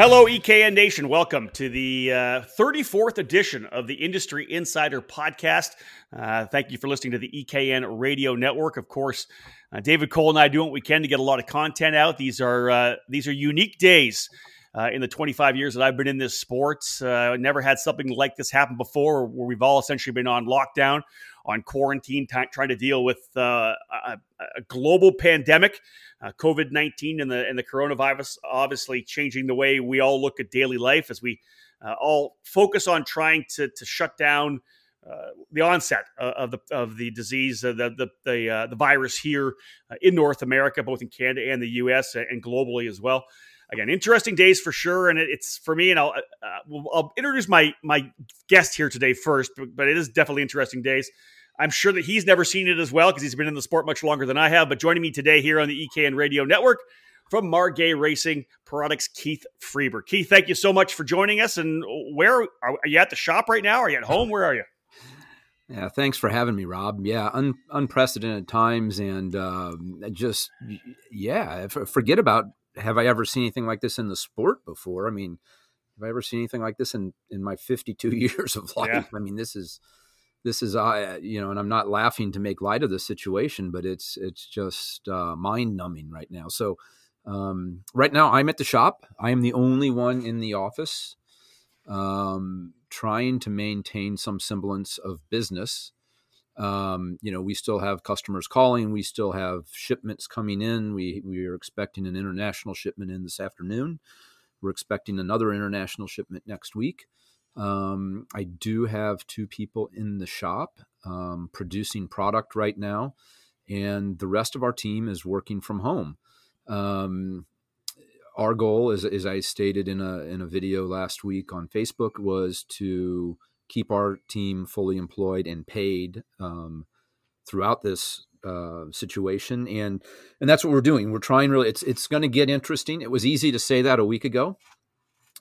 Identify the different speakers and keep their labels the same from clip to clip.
Speaker 1: Hello, EKN Nation. Welcome to the uh, 34th edition of the Industry Insider Podcast. Uh, thank you for listening to the EKN Radio Network. Of course, uh, David Cole and I do what we can to get a lot of content out. These are uh, these are unique days. Uh, in the 25 years that I've been in this sport, uh, never had something like this happen before, where we've all essentially been on lockdown, on quarantine, t- trying to deal with a, a global pandemic uh, COVID nineteen and the and the coronavirus obviously changing the way we all look at daily life as we uh, all focus on trying to to shut down. Uh, the onset of the of the disease, uh, the the the, uh, the virus here uh, in North America, both in Canada and the U.S. and globally as well. Again, interesting days for sure, and it's for me. And I'll I'll introduce my my guest here today first, but it is definitely interesting days. I'm sure that he's never seen it as well because he's been in the sport much longer than I have. But joining me today here on the EKN Radio Network from Margay Racing Products, Keith Freber. Keith, thank you so much for joining us. And where are you at the shop right now? Are you at home? Where are you?
Speaker 2: Yeah, thanks for having me, Rob. Yeah, un- unprecedented times, and uh, just yeah, forget about have I ever seen anything like this in the sport before? I mean, have I ever seen anything like this in in my 52 years of life? Yeah. I mean, this is this is uh, you know and i'm not laughing to make light of the situation but it's it's just uh, mind numbing right now so um, right now i'm at the shop i am the only one in the office um, trying to maintain some semblance of business um, you know we still have customers calling we still have shipments coming in. We we are expecting an international shipment in this afternoon. We're expecting another international shipment next week. Um, I do have two people in the shop um, producing product right now, and the rest of our team is working from home. Um, our goal, as, as I stated in a in a video last week on Facebook, was to keep our team fully employed and paid um, throughout this uh, situation, and and that's what we're doing. We're trying really. It's it's going to get interesting. It was easy to say that a week ago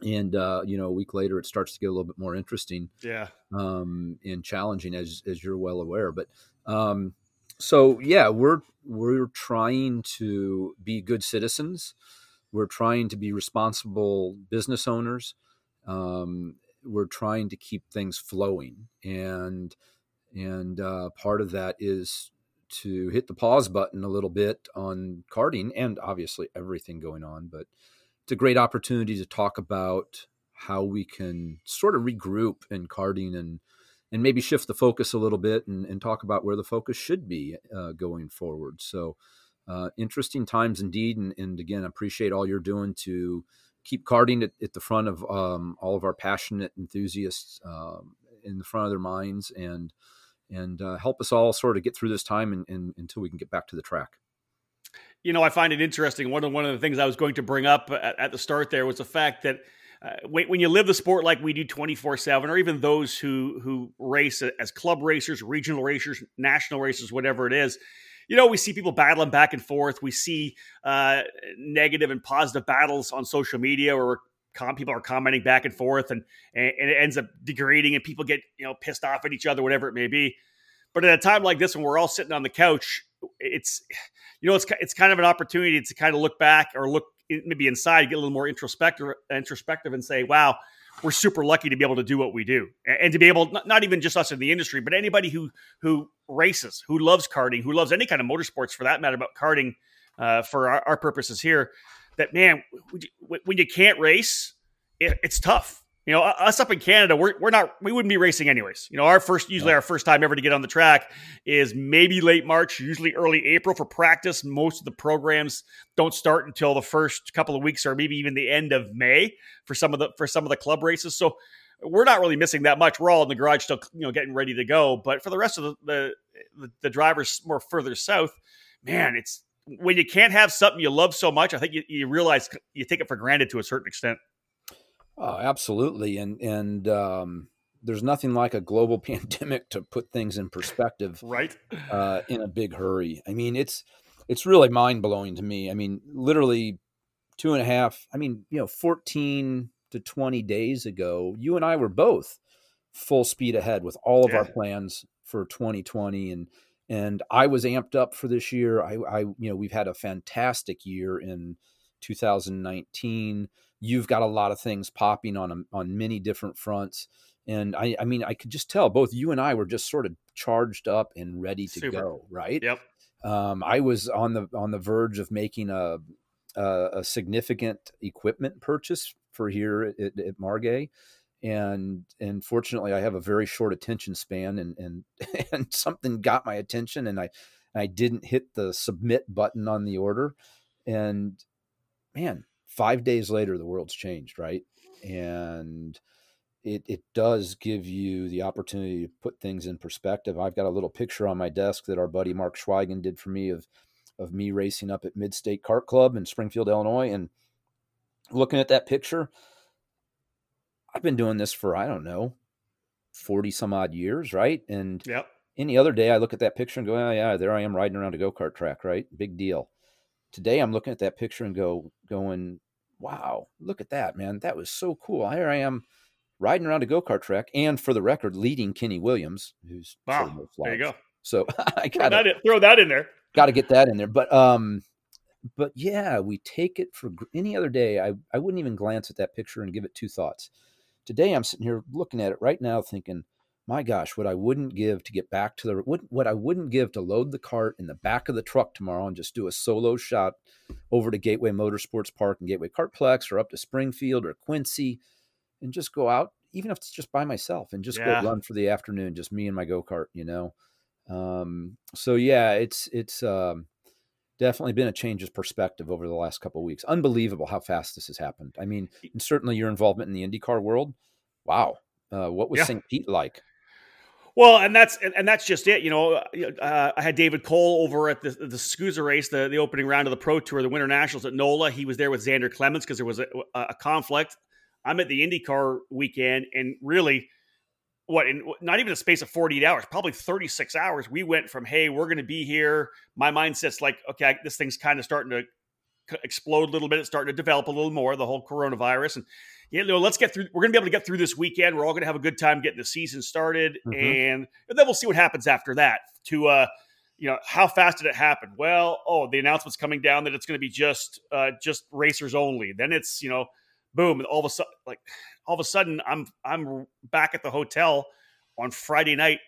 Speaker 2: and uh, you know a week later it starts to get a little bit more interesting
Speaker 1: yeah
Speaker 2: um, and challenging as as you're well aware but um, so yeah we're we're trying to be good citizens we're trying to be responsible business owners um, we're trying to keep things flowing and and uh, part of that is to hit the pause button a little bit on karting and obviously everything going on but it's a great opportunity to talk about how we can sort of regroup in karting and and maybe shift the focus a little bit and, and talk about where the focus should be uh, going forward. So, uh, interesting times indeed. And, and, again, appreciate all you're doing to keep karting at, at the front of um, all of our passionate enthusiasts um, in the front of their minds and and uh, help us all sort of get through this time and, and, until we can get back to the track
Speaker 1: you know, I find it interesting. One of one of the things I was going to bring up at, at the start there was the fact that uh, when you live the sport like we do 24 7 or even those who who race as club racers regional racers national racers whatever it is you know we see people battling back and forth. We see uh, negative and positive battles on social media or com- people are commenting back and forth and, and it ends up degrading and people get you know pissed off at each other whatever it may be. But at a time like this when we're all sitting on the couch it's you know it's it's kind of an opportunity to kind of look back or look maybe inside, get a little more introspective, introspective, and say, "Wow, we're super lucky to be able to do what we do, and to be able not, even just us in the industry, but anybody who who races, who loves karting, who loves any kind of motorsports for that matter, but karting uh, for our, our, purposes here. That man, when you can't race, it, it's tough you know, us up in Canada, we're, we're not, we wouldn't be racing anyways. You know, our first, usually our first time ever to get on the track is maybe late March, usually early April for practice. Most of the programs don't start until the first couple of weeks or maybe even the end of May for some of the, for some of the club races. So we're not really missing that much. We're all in the garage still, you know, getting ready to go. But for the rest of the, the, the, the drivers more further south, man, it's when you can't have something you love so much, I think you, you realize you take it for granted to a certain extent.
Speaker 2: Oh, absolutely, and and um, there's nothing like a global pandemic to put things in perspective,
Speaker 1: right?
Speaker 2: Uh, in a big hurry. I mean, it's it's really mind blowing to me. I mean, literally two and a half. I mean, you know, fourteen to twenty days ago, you and I were both full speed ahead with all of yeah. our plans for 2020, and and I was amped up for this year. I, I, you know, we've had a fantastic year in 2019 you've got a lot of things popping on on many different fronts. And I, I mean, I could just tell both you and I were just sort of charged up and ready to
Speaker 1: Super.
Speaker 2: go. Right.
Speaker 1: Yep.
Speaker 2: Um, I was on the on the verge of making a a, a significant equipment purchase for here at, at, Margay and and fortunately I have a very short attention span and and and something got my attention and I I didn't hit the submit button on the order and man 5 days later the world's changed right and it it does give you the opportunity to put things in perspective I've got a little picture on my desk that our buddy Mark Schweigen did for me of of me racing up at Midstate Kart Club in Springfield Illinois and looking at that picture I've been doing this for, I don't know, 40 some odd years, right? And
Speaker 1: yep.
Speaker 2: any other day I look at that picture and go, oh, yeah, there I am riding around a go kart track, right? Big deal. Today I'm looking at that picture and go, going, wow, look at that, man. That was so cool. Here I am riding around a go kart track and for the record, leading Kenny Williams, who's
Speaker 1: wow. there you go.
Speaker 2: So I
Speaker 1: got to throw that in there.
Speaker 2: Got to get that in there. But, um, but yeah, we take it for any other day. I, I wouldn't even glance at that picture and give it two thoughts. Today, I'm sitting here looking at it right now, thinking, my gosh, what I wouldn't give to get back to the what, what I wouldn't give to load the cart in the back of the truck tomorrow and just do a solo shot over to Gateway Motorsports Park and Gateway Kartplex or up to Springfield or Quincy and just go out, even if it's just by myself and just yeah. go run for the afternoon, just me and my go kart, you know. Um, so yeah, it's it's um, definitely been a change of perspective over the last couple of weeks. Unbelievable how fast this has happened. I mean, and certainly your involvement in the IndyCar world. Wow, uh, what was yeah. St. Pete like?
Speaker 1: Well, and that's and that's just it. You know, uh, I had David Cole over at the the SKUSA race, the, the opening round of the Pro Tour, the Winter Nationals at NOLA. He was there with Xander Clements because there was a, a conflict. I'm at the IndyCar weekend, and really, what in not even a space of 48 hours probably 36 hours we went from hey we're going to be here my mindset's like okay this thing's kind of starting to explode a little bit. It's starting to develop a little more the whole coronavirus. And you know let's get through we're going to be able to get through this weekend. We're all going to have a good time getting the season started. Mm-hmm. and, and then we'll see what happens after that to uh you know how fast did it happen? Well oh the announcement's coming down that it's going to be just uh just racers only. Then it's you know boom And all of a sudden like all of a sudden I'm I'm back at the hotel on Friday night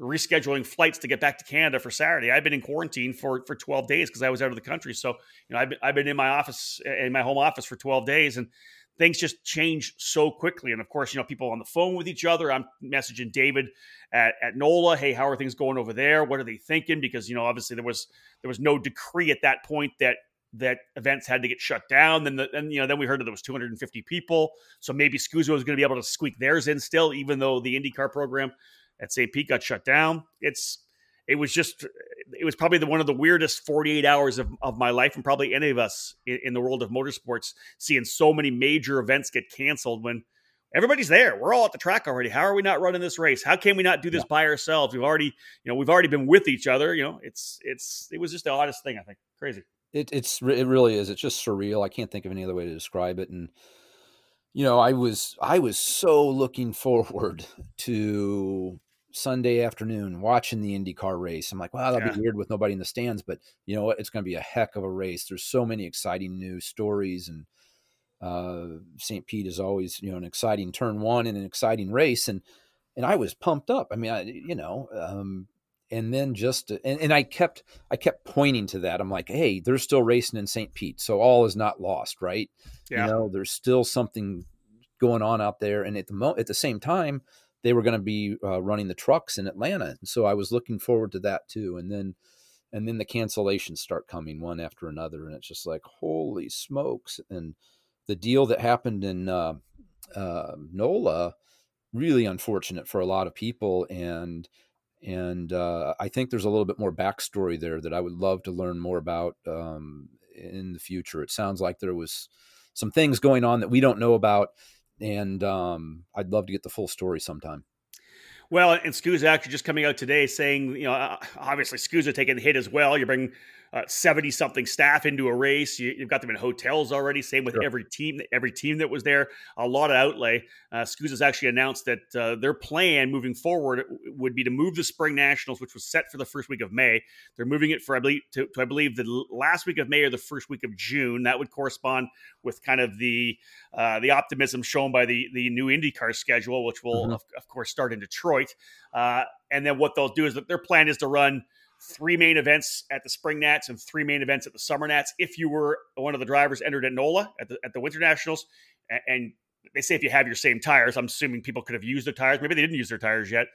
Speaker 1: rescheduling flights to get back to Canada for Saturday. I've been in quarantine for for 12 days because I was out of the country. So, you know, I've been, I've been in my office eh, in my home office for 12 days and things just change so quickly. And of course, you know, people on the phone with each other. I'm messaging David at, at NOLA. Hey, how are things going over there? What are they thinking? Because, you know, obviously there was there was no decree at that point that that events had to get shut down. Then, the, and you know, then we heard that there was 250 people. So maybe SKUSA was going to be able to squeak theirs in still, even though the IndyCar program at St. Pete got shut down. It's it was just it was probably the one of the weirdest 48 hours of, of my life and probably any of us in, in the world of motorsports seeing so many major events get canceled when everybody's there we're all at the track already how are we not running this race how can we not do this yeah. by ourselves we've already you know we've already been with each other you know it's it's it was just the oddest thing i think crazy
Speaker 2: it, it's it really is. It's just surreal. I can't think of any other way to describe it. And you know, I was I was so looking forward to Sunday afternoon watching the IndyCar race. I'm like, wow, that'd yeah. be weird with nobody in the stands, but you know what? It's going to be a heck of a race. There's so many exciting new stories, and uh, St. Pete is always you know an exciting turn one and an exciting race, and and I was pumped up. I mean, I, you know, um, and then just and, and i kept i kept pointing to that i'm like hey they're still racing in st pete so all is not lost right yeah. you know there's still something going on out there and at the mo- at the same time they were going to be uh, running the trucks in atlanta And so i was looking forward to that too and then and then the cancellations start coming one after another and it's just like holy smokes and the deal that happened in uh, uh, nola really unfortunate for a lot of people and and uh, I think there's a little bit more backstory there that I would love to learn more about um, in the future. It sounds like there was some things going on that we don't know about, and um, I'd love to get the full story sometime.
Speaker 1: Well, and SKUSA actually just coming out today saying, you know, uh, obviously SKUSA taking the hit as well. You bring seventy uh, something staff into a race. You, have got them in hotels already. Same with sure. every team. Every team that was there, a lot of outlay. Uh, SKUSA's actually announced that uh, their plan moving forward would be to move the Spring Nationals, which was set for the first week of May. They're moving it for I believe to, to I believe the last week of May or the first week of June. That would correspond with kind of the uh, the optimism shown by the the new IndyCar schedule, which will mm-hmm. of, of, course start in Detroit. Uh, and then what they'll do is that their plan is to run three main events at the Spring Nats and three main events at the Summer Nats. If you were one of the drivers entered at NOLA at the at the Winter Nationals, and, they say if you have your same tires, I'm assuming people could have used their tires. Maybe they didn't use their tires yet.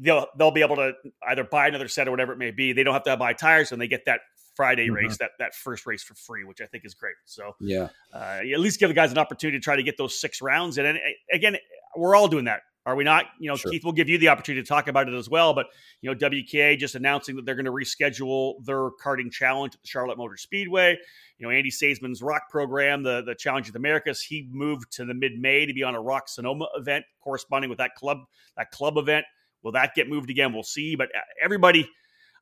Speaker 1: They'll they'll be able to either buy another set or whatever it may be. They don't have to buy tires, and they get that Friday mm-hmm. race, that that first race for free, which I think is great. So
Speaker 2: yeah,
Speaker 1: uh, at least give the guys an opportunity to try to get those six rounds. And, and again, we're all doing that. Are we not? You know, sure. Keith will give you the opportunity to talk about it as well. But you know, WKA just announcing that they're going to reschedule their karting challenge at the Charlotte Motor Speedway. You know, Andy Seidman's ROK program, the the Challenge of the Americas, he moved to the mid May to be on a ROK Sonoma event corresponding with that club that club event. Will that get moved again? We'll see. But uh, everybody,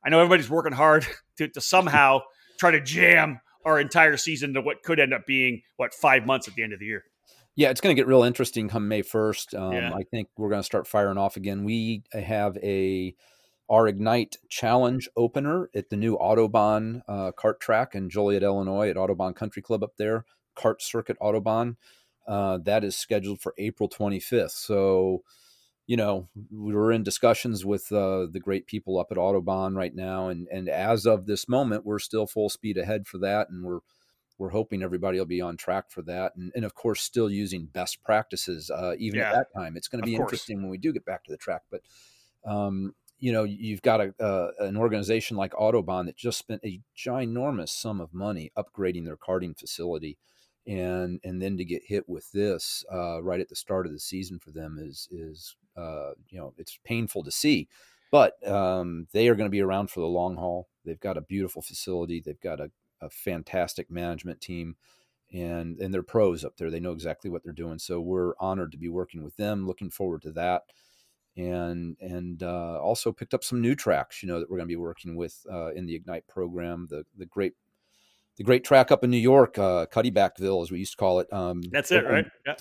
Speaker 1: I know everybody's working hard to, to somehow try to jam our entire season to what could end up being what five months at the end of the year.
Speaker 2: Yeah, it's going to get real interesting come May 1st. Um, yeah. I think we're going to start firing off again. We have a our Ignite Challenge opener at the new Autobahn uh, kart track in Joliet, Illinois, at Autobahn Country Club up there, Kart Circuit Autobahn. Uh, that is scheduled for April 25th. So, you know, we're in discussions with uh, the great people up at Autobahn right now, and and as of this moment, we're still full speed ahead for that, and we're we're hoping everybody will be on track for that and, and of course still using best practices uh, even yeah, at that time. It's going to be interesting when we do get back to the track but um, you know you've got a, uh, an organization like autobahn that just spent a ginormous sum of money upgrading their karting facility and and then to get hit with this uh, right at the start of the season for them is is uh, you know it's painful to see but um, they are going to be around for the long haul. They've got a beautiful facility. They've got a a fantastic management team and and they're pros up there. They know exactly what they're doing. So we're honored to be working with them. Looking forward to that, and and uh, also picked up some new tracks. You know that we're going to be working with uh, in the Ignite program. The the great the great track up in New York, uh, Cuddebackville, as we used to call it. Um,
Speaker 1: That's it, Oakland, right? Yeah.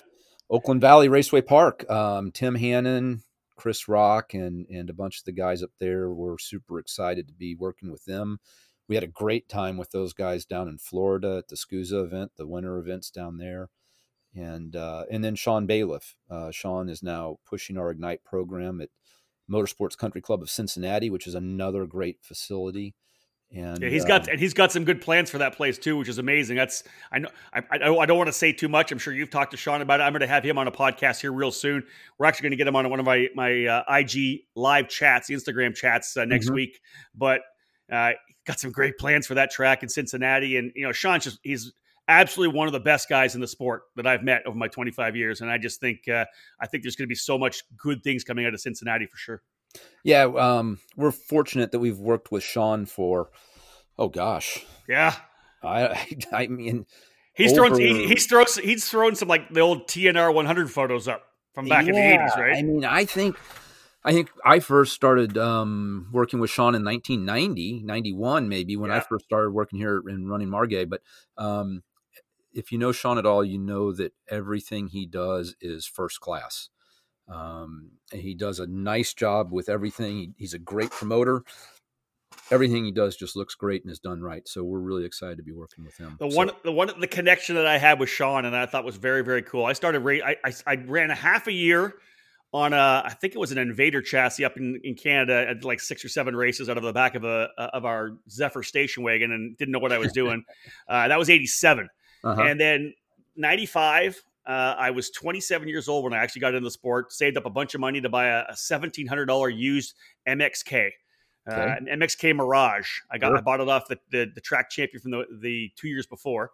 Speaker 2: Oakland Valley Raceway Park. Um, Tim Hannon, Chris Rock, and and a bunch of the guys up there. We're super excited to be working with them we had a great time with those guys down in Florida at the SKUSA event, the winter events down there. And uh, and then Sean Bailiff. Uh, Sean is now pushing our Ignite program at Motorsports Country Club of Cincinnati, which is another great facility. And
Speaker 1: yeah, he's got uh, and he's got some good plans for that place too, which is amazing. That's I know I, I, I don't want to say too much. I'm sure you've talked to Sean about it. I'm going to have him on a podcast here real soon. We're actually going to get him on one of my my uh, IG live chats, Instagram chats uh, next mm-hmm. week. But uh, got some great plans for that track in Cincinnati. And, you know, Sean's just, he's absolutely one of the best guys in the sport that I've met over my 25 years. And I just think, uh, I think there's going to be so much good things coming out of Cincinnati for sure.
Speaker 2: Yeah. Um, we're fortunate that we've worked with Sean for, oh gosh.
Speaker 1: Yeah.
Speaker 2: I, I mean,
Speaker 1: he's over... thrown, he, he's thrown, he's thrown some like the old TNR 100 photos up from back yeah, in the 80s, right?
Speaker 2: I mean, I think, I think I first started um, working with Sean in 1990, 91 maybe, when yeah. I first started working here in running Margay. But um, if you know Sean at all, you know that everything he does is first class. Um, he does a nice job with everything. He, he's a great promoter. Everything he does just looks great and is done right. So we're really excited to be working with him.
Speaker 1: The one, the one, the connection that I had with Sean, and I thought was very, very cool. I started, I, I, I ran a half a year on a, I think it was an Invader chassis up in, in Canada. at like six or seven races out of the back of a of our Zephyr station wagon, and didn't know what I was doing. uh, that was '87, uh-huh. and then '95. Uh, I was 27 years old when I actually got into the sport. Saved up a bunch of money to buy a, a $1,700 used MXK, uh, okay. an MXK Mirage. I got sure. I bought it off the, the, the track champion from the the two years before,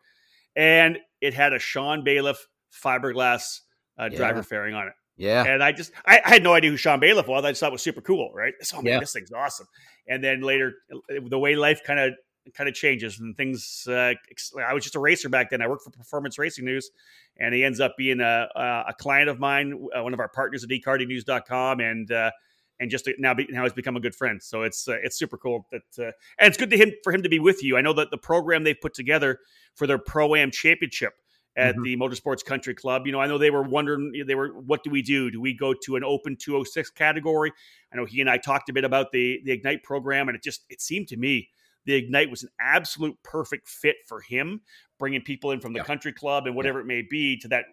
Speaker 1: and it had a Sean Bailiff fiberglass uh, driver fairing on it.
Speaker 2: Yeah.
Speaker 1: And I just, I, I, had no idea who Sean Bailiff was. I just thought it was super cool, right? So, man, yeah. this thing's awesome. And then later, the way life kind of, kind of changes and things. Uh, I was just a racer back then. I worked for Performance Racing News, and he ends up being a, a client of mine, uh, one of our partners at ekartingnews.com. And uh, and just now be, now he's become a good friend. So it's uh, it's super cool that uh, and it's good to him for him to be with you. I know that the program they've put together for their pro am championship at mm-hmm. the Motorsports Country Club. You know, I know they were wondering they were what do we do? Do we go to an open 206 category? I know he and I talked a bit about the the Ignite program, and it just it seemed to me the Ignite was an absolute perfect fit for him, bringing people in from the yeah. country club and whatever yeah. it may be to that.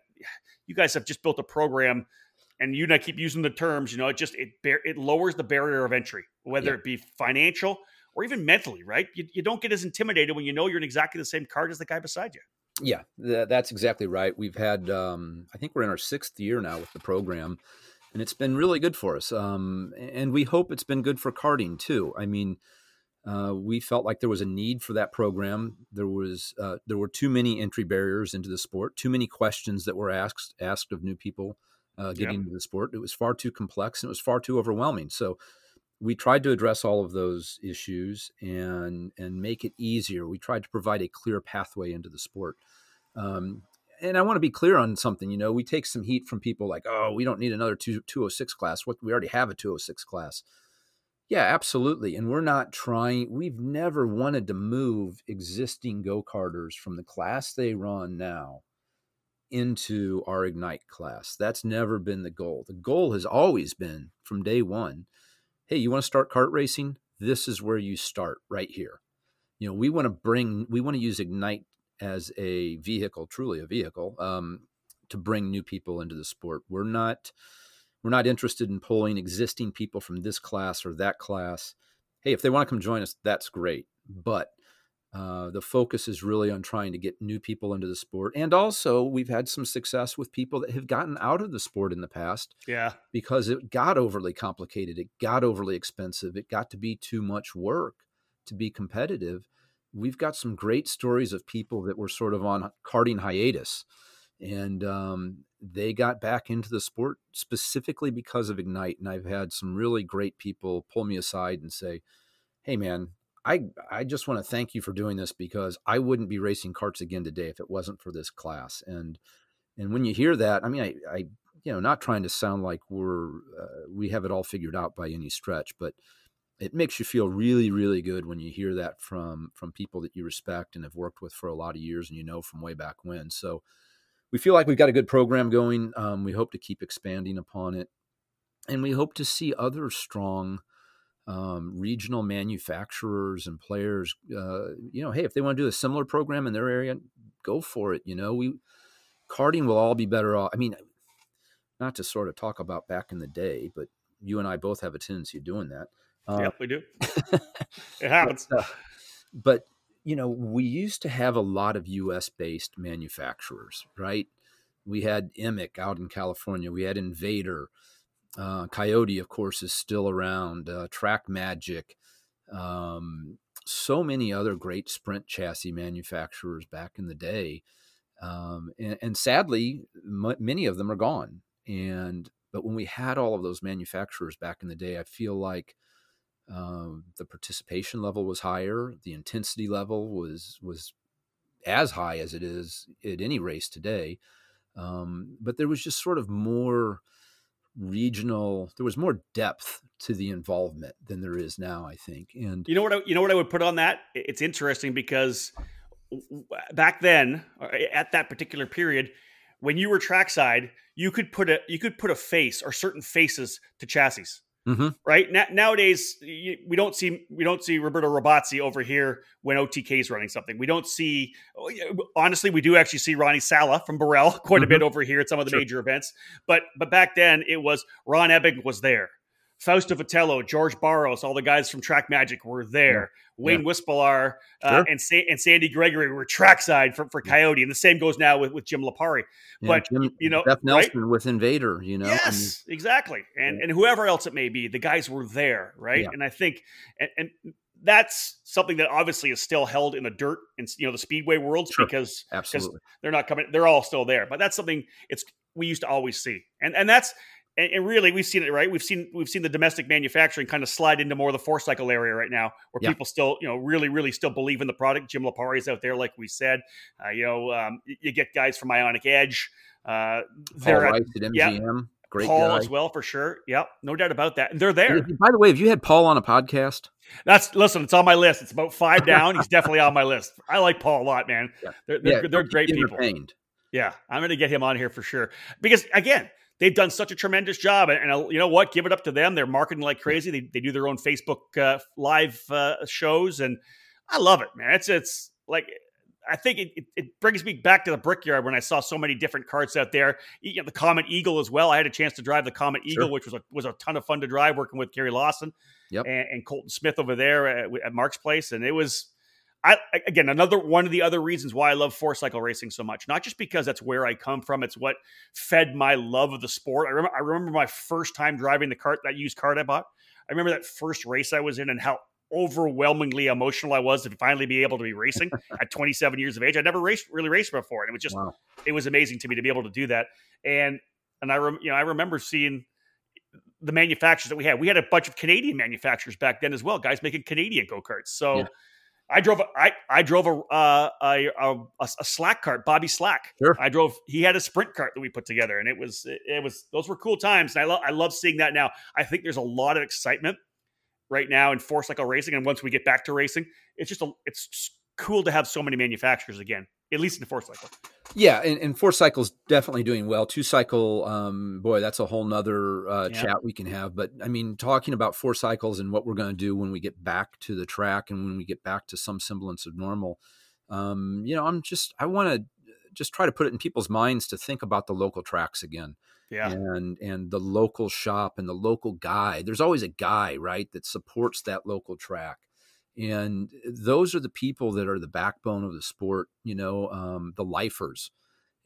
Speaker 1: You guys have just built a program and you and I keep using the terms, you know, it just it it lowers the barrier of entry, whether yeah. it be financial or even mentally, right? You, you don't get as intimidated when you know you're in exactly the same card as the guy beside you.
Speaker 2: Yeah, th- that's exactly right. We've had, um, I think we're in our sixth year now with the program, and it's been really good for us. Um, and we hope it's been good for karting too. I mean, uh, we felt like there was a need for that program. There was uh, there were too many entry barriers into the sport, too many questions that were asked asked of new people uh, getting into the sport. It was far too complex and it was far too overwhelming. So we tried to address all of those issues and and make it easier. We tried to provide a clear pathway into the sport. Um, and I want to be clear on something. You know, we take some heat from people like, "Oh, we don't need another two, 206 class. What we already have a 206 class." Yeah, absolutely. And we're not trying. We've never wanted to move existing go karters from the class they run now into our Ignite class. That's never been the goal. The goal has always been from day one hey, you want to start kart racing? This is where you start right here. You know, we want to bring, we want to use Ignite as a vehicle, truly a vehicle, um, to bring new people into the sport. We're not, we're not interested in pulling existing people from this class or that class. Hey, if they want to come join us, that's great. But uh, the focus is really on trying to get new people into the sport. And also, we've had some success with people that have gotten out of the sport in the past.
Speaker 1: Yeah.
Speaker 2: Because it got overly complicated, it got overly expensive, it got to be too much work to be competitive. We've got some great stories of people that were sort of on karting hiatus and um, they got back into the sport specifically because of Ignite. And I've had some really great people pull me aside and say, Hey, man, I I just want to thank you for doing this because I wouldn't be racing carts again today if it wasn't for this class. And and when you hear that, I mean, I, I you know, not trying to sound like we're uh, we have it all figured out by any stretch, but it makes you feel really really good when you hear that from from people that you respect and have worked with for a lot of years and you know from way back when. So we feel like we've got a good program going. Um, we hope to keep expanding upon it, and we hope to see other strong um, regional manufacturers and players, uh, you know, hey, if they want to do a similar program in their area, go for it. You know, we karting will all be better off. I mean, not to sort of talk about back in the day, but you and I both have a tendency of doing that.
Speaker 1: Uh, yeah, we do. it happens.
Speaker 2: But, uh, but, you know, we used to have a lot of U.S. based manufacturers, right? We had Emmick out in California. We had Invader. Uh, Coyote, of course, is still around. Uh, Track Magic, um, so many other great sprint chassis manufacturers back in the day, um, and, and, sadly, m- many of them are gone. And but when we had all of those manufacturers back in the day, I feel like um, the participation level was higher, the intensity level was was as high as it is at any race today. Um, but there was just sort of more regional there was more depth to the involvement than there is now i think and
Speaker 1: you know what I, you know what i would put on that? It's interesting because back then at that particular period when you were trackside you could put a you could put a face or certain faces to chassis Mm-hmm. Right now, nowadays we don't see we don't see Roberto Robazzi over here when OTK is running something. We don't see oh, honestly we do actually see Ronnie Sala from Birel quite mm-hmm. a bit over here at some of the sure. major events. But but back then it was Ron Ebbing was there. Fausto Vitello, George Barros, all the guys from Track Magic were there. Yeah. Wayne yeah. Wispelar uh, sure. and, Sa- and Sandy Gregory were trackside for, for Coyote, and the same goes now with, with Jim Lapari. Yeah, but Jim, you know,
Speaker 2: Beth Nelson right? with Invader, you know,
Speaker 1: yes, and, exactly, and and whoever else it may be, the guys were there, right? And I think, and, and, that's something that obviously is still held in the dirt and you know the speedway worlds sure. because
Speaker 2: absolutely
Speaker 1: they're not coming, they're all still there. But that's something it's we used to always see, and and that's and, and, really we've seen it right we've seen we've seen the domestic manufacturing kind of slide into more of the four cycle area right now where yeah. people still you know really really still believe in the product jim lapari is out there like we said uh, you know um, you get guys from ionic edge uh,
Speaker 2: they're at, at MGM.
Speaker 1: Yeah,
Speaker 2: great
Speaker 1: Paul
Speaker 2: guy.
Speaker 1: as well for sure. Yep, no doubt about that. And they're there.
Speaker 2: By the way, have you had Paul on a podcast?
Speaker 1: That's listen. It's on my list. It's about five down. He's definitely on my list. I like Paul a lot, man.
Speaker 2: Yeah.
Speaker 1: They're they're,
Speaker 2: Yeah,
Speaker 1: they're great people. Yeah, I'm going to get him on here for sure because again, they've done such a tremendous job, and, and uh, you know what? Give it up to them. They're marketing like crazy. They, they do their own Facebook uh, live uh, shows, and I love it, man. It's it's like I think it, it, brings me back to the Brickyard when I saw so many different carts out there. You know, the Comet Eagle as well. I had a chance to drive the Comet Eagle,
Speaker 2: Sure.
Speaker 1: which was a was a ton of fun to drive, working with Kerry Lawson
Speaker 2: Yep.
Speaker 1: and, and Colton Smith over there at, at Mark's place, and it was. I again another one of the other reasons why I love four cycle racing so much. Not just because that's where I come from; it's what fed my love of the sport. I remember I remember my first time driving the cart that used cart I bought. I remember that first race I was in and how overwhelmingly emotional I was to finally be able to be racing at 27 years of age. I'd never raced really raced before, and it was just
Speaker 2: Wow.
Speaker 1: it was amazing to me to be able to do that. And and I rem, you know I remember seeing the manufacturers that we had. We had a bunch of Canadian manufacturers back then as well, guys making Canadian go karts. So.
Speaker 2: Yeah.
Speaker 1: I drove a, I, I drove a, uh, a, a a slack cart, Bobby Slack.
Speaker 2: Sure.
Speaker 1: I drove. He had a sprint cart that we put together, and it was it, it was those were cool times. And I love I love seeing that now. I think there's a lot of excitement right now in four cycle racing, and once we get back to racing, it's just a it's cool to have so many manufacturers again, at least in four cycle.
Speaker 2: Yeah, and, and four cycles definitely doing well. Two cycle, um, boy, that's a whole nother uh,
Speaker 1: Yeah.
Speaker 2: chat we can have. But I mean, talking about four cycles and what we're going to do when we get back to the track and when we get back to some semblance of normal, um, you know, I'm just I want to just try to put it in people's minds to think about the local tracks again
Speaker 1: Yeah,
Speaker 2: and and the local shop and the local guy. There's always a guy, right, that supports that local track. And those are the people that are the backbone of the sport, you know, um, the lifers.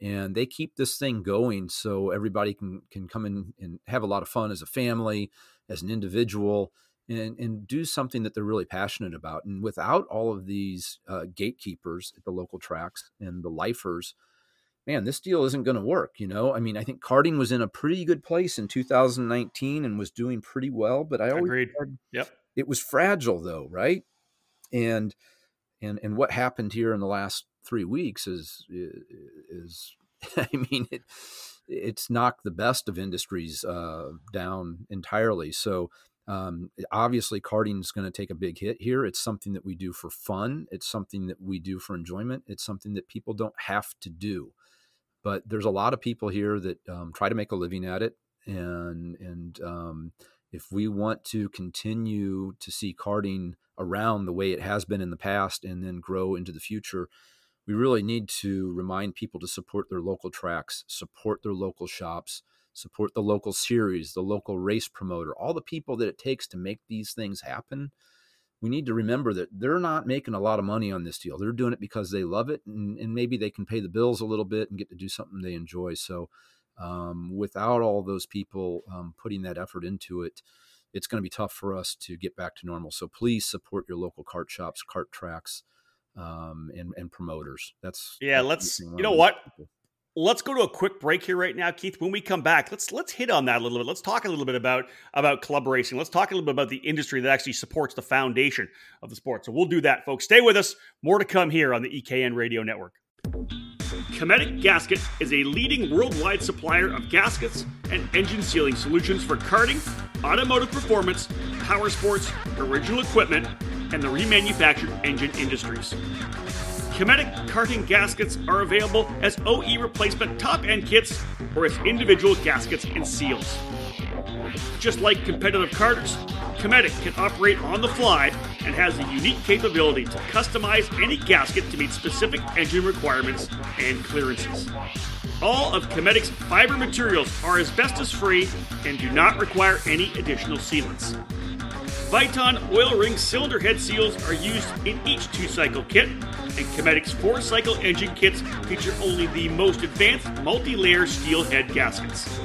Speaker 2: And they keep this thing going so everybody can can come in and have a lot of fun as a family, as an individual, and and do something that they're really passionate about. And without all of these uh, gatekeepers at the local tracks and the lifers, man, this deal isn't going to work. You know, I mean, I think karting was in a pretty good place in 2019 and was doing pretty well, but I always
Speaker 1: Agreed. Yep.
Speaker 2: it was fragile though, right? And and and what happened here in the last three weeks is is I mean it it's knocked the best of industries uh, down entirely. So um, obviously, karting is going to take a big hit here. It's something that we do for fun. It's something that we do for enjoyment. It's something that people don't have to do. But there's a lot of people here that um, try to make a living at it, and and um, if we want to continue to see karting around the way it has been in the past, and then grow into the future, we really need to remind people to support their local tracks, support their local shops, support the local series, the local race promoter, all the people that it takes to make these things happen. We need to remember that they're not making a lot of money on this deal. They're doing it because they love it, and, and maybe they can pay the bills a little bit and get to do something they enjoy. So, um, without all those people um, putting that effort into it, it's going to be tough for us to get back to normal. So, please support your local cart shops, cart tracks, um, and, and promoters. That's
Speaker 1: Yeah, let's- you know what?
Speaker 2: people.
Speaker 1: let's go to a quick break here right now, Keith. When we come back, let's let's hit on that a little bit. Let's talk a little bit about about club racing. Let's talk a little bit about the industry that actually supports the foundation of the sport. So we'll do that, folks. Stay with us. More to come here on the EKN Radio Network. Cometic Gasket is a leading worldwide supplier of gaskets and engine sealing solutions for karting, automotive performance, power sports, original equipment, and the remanufactured engine industries. Cometic karting gaskets are available as OE replacement top end kits or as individual gaskets and seals. Just like competitive karters, Cometic can operate on the fly and has the unique capability to customize any gasket to meet specific engine requirements and clearances. All of Cometic's fiber materials are asbestos free and do not require any additional sealants. Viton oil ring cylinder head seals are used in each two cycle kit, and Cometic's four cycle engine kits feature only the most advanced multi layer steel head gaskets.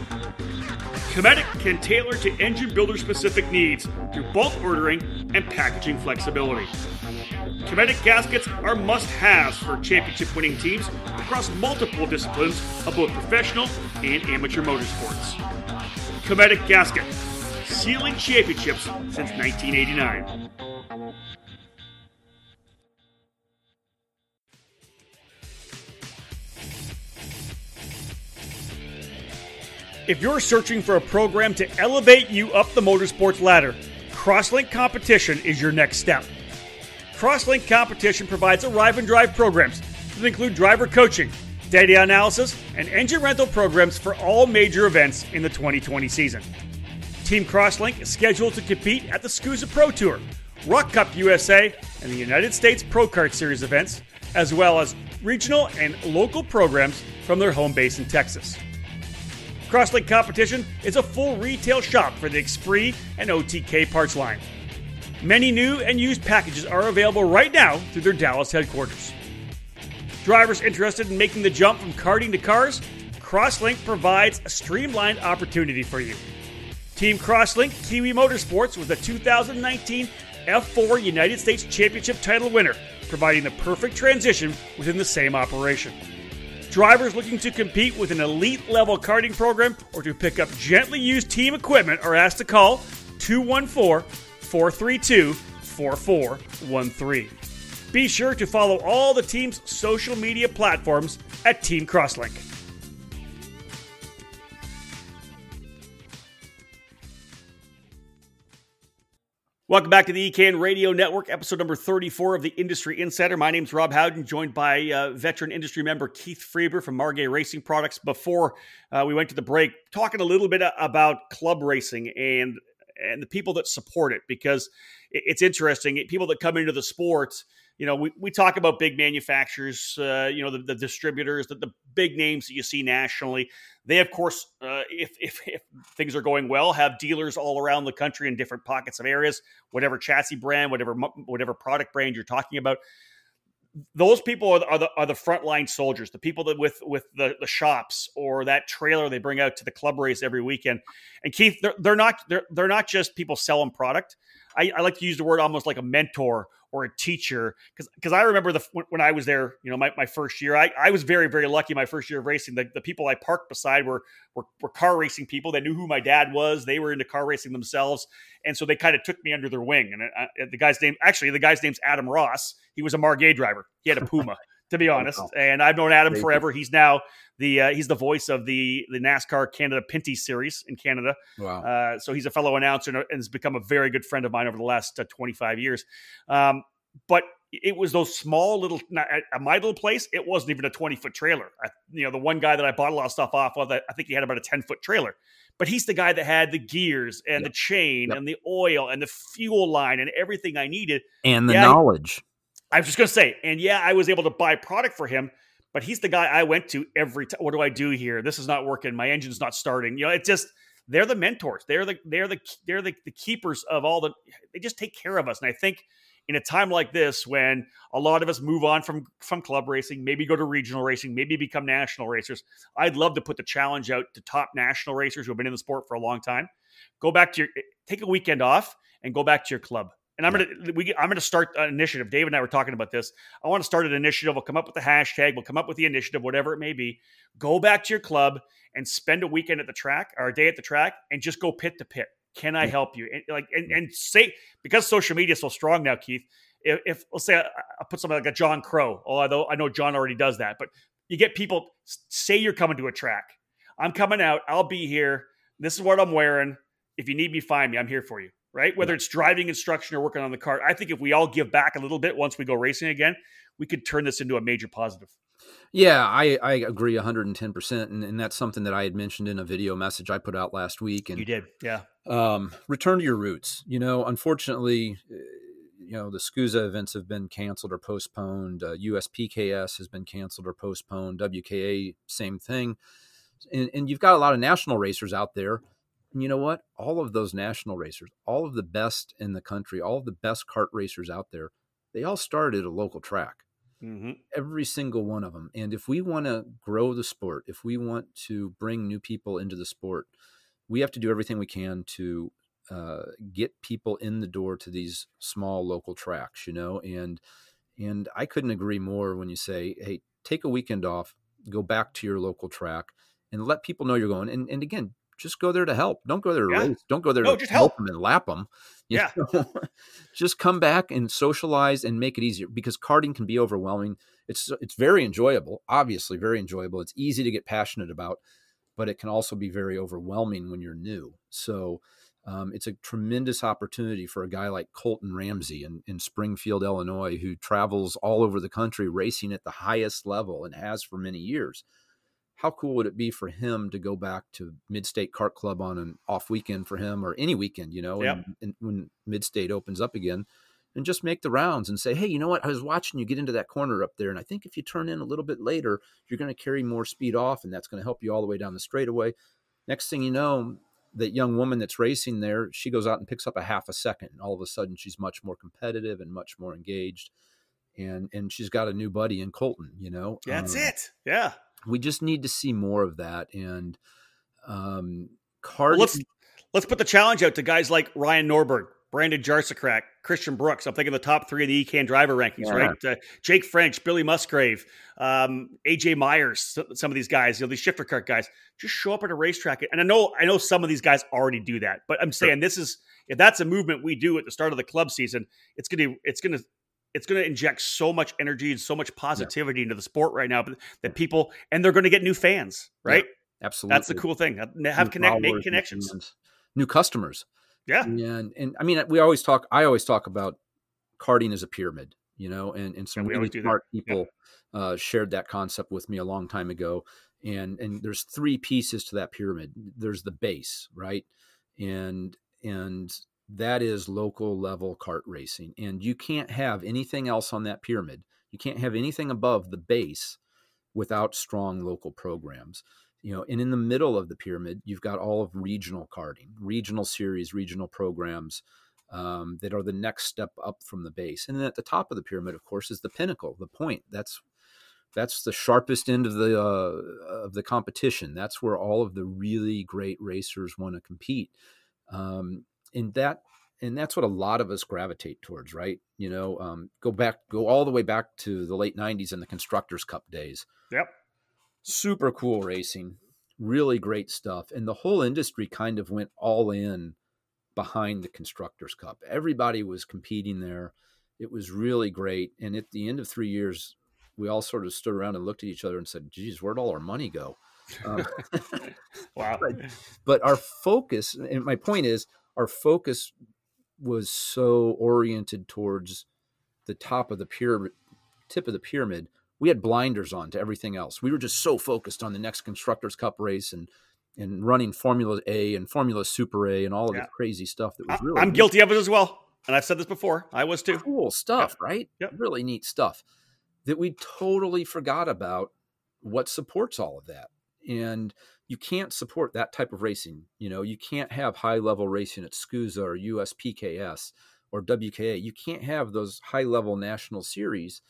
Speaker 1: Cometic can tailor to engine builder specific needs through bulk ordering and packaging flexibility. Cometic gaskets are must haves for championship winning teams across multiple disciplines of both professional and amateur motorsports. Cometic Gasket, sealing championships since 1989. If you're searching for a program to elevate you up the motorsports ladder, Crosslink Competition is your next step. Crosslink Competition provides arrive and drive programs that include driver coaching, data analysis, and engine rental programs for all major events in the 2020 season. Team Crosslink is scheduled to compete at the SKUSA Pro Tour, ROK Cup USA, and the United States Pro Kart Series events, as well as regional and local programs from their home base in Texas. Crosslink Competition is a full retail shop for the Exprit and OTK parts line. Many new and used packages are available right now through their Dallas headquarters. Drivers interested in making the jump from karting to cars, Crosslink provides a streamlined opportunity for you. Team Crosslink Kiwi Motorsports was the 2019 F4 United States Championship title winner, providing the perfect transition within the same operation. Drivers looking to compete with an elite level karting program or to pick up gently used team equipment are asked to call 214 432 4413. Be sure to follow all the team's social media platforms at Team Crosslink. Welcome back to the EKN Radio Network, episode number 34 of the Industry Insider. My name is Rob Howden, joined by uh, veteran industry member Keith Freber from Margay Racing Products. Before uh, we went to the break, talking a little bit about club racing and and the people that support it, because it's interesting. People that come into the sport, you know, we, we talk about big manufacturers, uh, you know, the, the distributors, the, the big names that you see nationally. They, of course, uh, if, if, if things are going well, have dealers all around the country in different pockets of areas, whatever chassis brand, whatever whatever product brand you're talking about. Those people are the, are the, are the frontline soldiers, the people that with with the, the shops or that trailer they bring out to the club race every weekend. And Keith, they're, they're not they're, they're not just people selling product. I, I like to use the word almost like a mentor or a teacher because because I remember the when I was there, you know, my, my first year, I, I was very very lucky. My first year of racing, the, the people I parked beside were, were were car racing people. They knew who my dad was. They were into car racing themselves, and so they kind of took me under their wing. And I, uh, uh, the guy's name, actually, the guy's name's Adam Ross. He was a Margay driver. He had a Puma. To be honest. And I've known Adam forever. He's now the uh, he's the voice of the the NASCAR Canada Pinty Series in Canada.
Speaker 2: Wow!
Speaker 1: Uh, so he's a fellow announcer and has become a very good friend of mine over the last uh, 25 years. Um, but it was those small little at my little place. It wasn't even a twenty foot trailer. I, you know, the one guy that I bought a lot of stuff off of, I think he had about a ten foot trailer. But he's the guy that had the gears and yep. the chain yep. and the oil and the fuel line and everything I needed
Speaker 2: and the yeah, knowledge.
Speaker 1: I was just gonna say, and yeah, I was able to buy product for him. But he's the guy I went to every time. What do I do here? This is not working. My engine's not starting. You know, it's just they're the mentors. They're the they're the they're the, the keepers of all the. They just take care of us, and I think in a time like this when a lot of us move on from from club racing maybe go to regional racing maybe become national racers i'd love to put the challenge out to top national racers who have been in the sport for a long time go back to your take a weekend off and go back to your club and I'm gonna we I'm gonna start an initiative. Dave and I were talking about this. I want to start an initiative. We'll come up with the hashtag. We'll come up with the initiative, whatever it may be. Go back to your club and spend a weekend at the track or a day at the track, and just go pit to pit. Can I help you? And like and, and say because social media is so strong now, Keith. If, if let's say I, I, put something like a John Crow, although I know John already does that, but you get people say you're coming to a track. I'm coming out. I'll be here. This is what I'm wearing. If you need me, find me. I'm here for you. Right? Whether it's driving instruction or working on the car, I think if we all give back a little bit once we go racing again, we could turn this into a major positive.
Speaker 2: Yeah, I, I agree 110%. And, and that's something that I had mentioned in a video message I put out last week. And
Speaker 1: you did, yeah.
Speaker 2: Um, return to your roots. You know, unfortunately, eh, you know, the SKUSA events have been canceled or postponed. Uh, USPKS has been canceled or postponed. WKA, same thing. And, and you've got a lot of national racers out there. And you know what? All of those national racers, all of the best in the country, all of the best kart racers out there, they all started at a local track. Mm-hmm. Every single one of them. And if we want to grow the sport, if we want to bring new people into the sport, we have to do everything we can to uh, get people in the door to these small local tracks, you know. And and I couldn't agree more when you say, hey, take a weekend off, go back to your local track, and let people know you're going. And and again, just go there to help. Don't go there to yeah. race. Don't go there no, to just help them and lap them.
Speaker 1: yeah.
Speaker 2: just come back and socialize and make it easier because karting can be overwhelming. It's it's very enjoyable, obviously very enjoyable. It's easy to get passionate about, but it can also be very overwhelming when you're new. So um, it's a tremendous opportunity for a guy like Colton Ramsey in, in Springfield, Illinois, who travels all over the country racing at the highest level and has for many years. How cool would it be for him to go back to Midstate Kart Club on an off weekend for him or any weekend, you know,
Speaker 1: yep.
Speaker 2: and, and when Midstate opens up again and just make the rounds and say, hey, you know what? I was watching you get into that corner up there. And I think if you turn in a little bit later, you're going to carry more speed off and that's going to help you all the way down the straightaway. Next thing you know, that young woman that's racing there, she goes out and picks up a half a second. And all of a sudden, she's much more competitive and much more engaged. And and she's got a new buddy in Colton. You know,
Speaker 1: that's um, it. Yeah,
Speaker 2: we just need to see more of that. And um.
Speaker 1: Well, let's let's put the challenge out to guys like Ryan Norberg, Brandon Jarsocrak, Christian Brooks. I'm thinking the top three of the EKN driver rankings, yeah. right? Uh, Jake French, Billy Musgrave, um, AJ Myers, some of these guys, you know, these shifter kart guys, just show up at a racetrack. And I know, I know some of these guys already do that, but I'm saying sure. this is if that's a movement we do at the start of the club season, it's gonna, it's gonna, it's going to inject so much energy and so much positivity yeah. into the sport right now that people and they're going to get new fans, right?
Speaker 2: Yeah, absolutely.
Speaker 1: That's the cool thing. Have new connect, make connections,
Speaker 2: new customers.
Speaker 1: Yeah.
Speaker 2: And and I mean we always talk I always talk about karting as a pyramid, you know, and, and some really smart people yeah. uh, shared that concept with me a long time ago. And and there's three pieces to that pyramid. There's the base, right? And and that is local level kart racing. And you can't have anything else on that pyramid. You can't have anything above the base without strong local programs you know and in the middle of the pyramid you've got all of regional karting regional series regional programs um, that are the next step up from the base and then at the top of the pyramid of course is the pinnacle the point that's that's the sharpest end of the uh, of the competition that's where all of the really great racers want to compete um, and that and that's what a lot of us gravitate towards right you know um, go back go all the way back to the late 90s and the constructors cup days
Speaker 1: yep
Speaker 2: super cool racing, really great stuff. And the whole industry kind of went all in behind the Constructors' Cup. Everybody was competing there. It was really great. And at the end of three years, we all sort of stood around and looked at each other and said, geez, where'd all our money go? Um,
Speaker 1: wow.
Speaker 2: But, but our focus, and my point is, our focus was so oriented towards the top of the pyramid, tip of the pyramid we had blinders on to everything else. We were just so focused on the next constructors cup race and and running Formula A and Formula Super A and all of yeah. the crazy stuff that was really
Speaker 1: I'm neat. guilty of it as well. And I've said this before. I was too.
Speaker 2: Cool stuff, yeah. right?
Speaker 1: Yep.
Speaker 2: Really neat stuff that we totally forgot about what supports all of that. And you can't support that type of racing. You know, you can't have high level racing at SKUSA or USPKS or WKA. You can't have those high level national series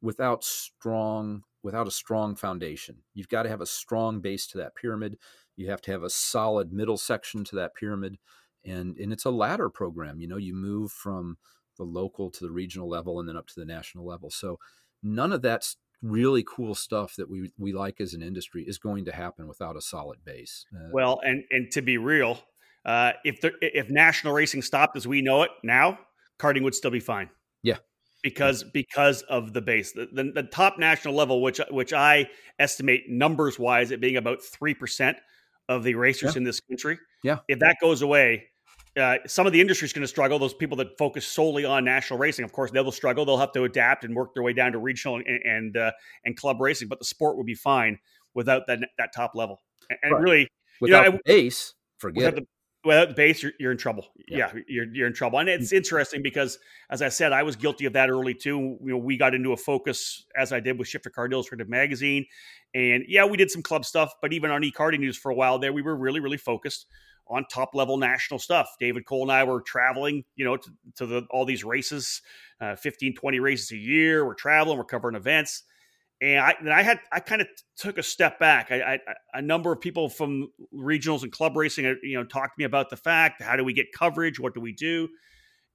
Speaker 2: without strong without a strong foundation. You've got to have a strong base to that pyramid. You have to have a solid middle section to that pyramid. And and it's a ladder program. You know, you move from the local to the regional level and then up to the national level. So none of that's really cool stuff that we we like as an industry is going to happen without a solid base.
Speaker 1: Uh, well, and and to be real, uh, if there, if national racing stopped as we know it now, karting would still be fine.
Speaker 2: Yeah,
Speaker 1: because because of the base. The, the, the, top national level, which which I estimate numbers wise, it being about three percent of the racers
Speaker 2: yeah.
Speaker 1: in this country.
Speaker 2: Yeah,
Speaker 1: if that goes away. Uh, some of the industry is going to struggle. Those people that focus solely on national racing, of course, they will struggle. They'll have to adapt and work their way down to regional and and, uh, and club racing. But the sport would be fine without that that top level. And, and right. really,
Speaker 2: without
Speaker 1: you know,
Speaker 2: base, forget
Speaker 1: the, without the base, you're, you're in trouble. Yeah. yeah, you're you're in trouble. And it's mm. interesting because, as I said, I was guilty of that early too. You know, we got into a focus as I did with Shifter Kart Illustrated magazine, and yeah, we did some club stuff. But even on e-karting news for a while there, we were really really focused on top level national stuff. David Cole and I were traveling, you know, to, to the, all these races, uh, 15, 20 races a year. We're traveling, we're covering events and I, I had I kind of took a step back. I, I, a number of people from regionals and club racing, uh, you know, talked to me about the fact how do we get coverage, what do we do,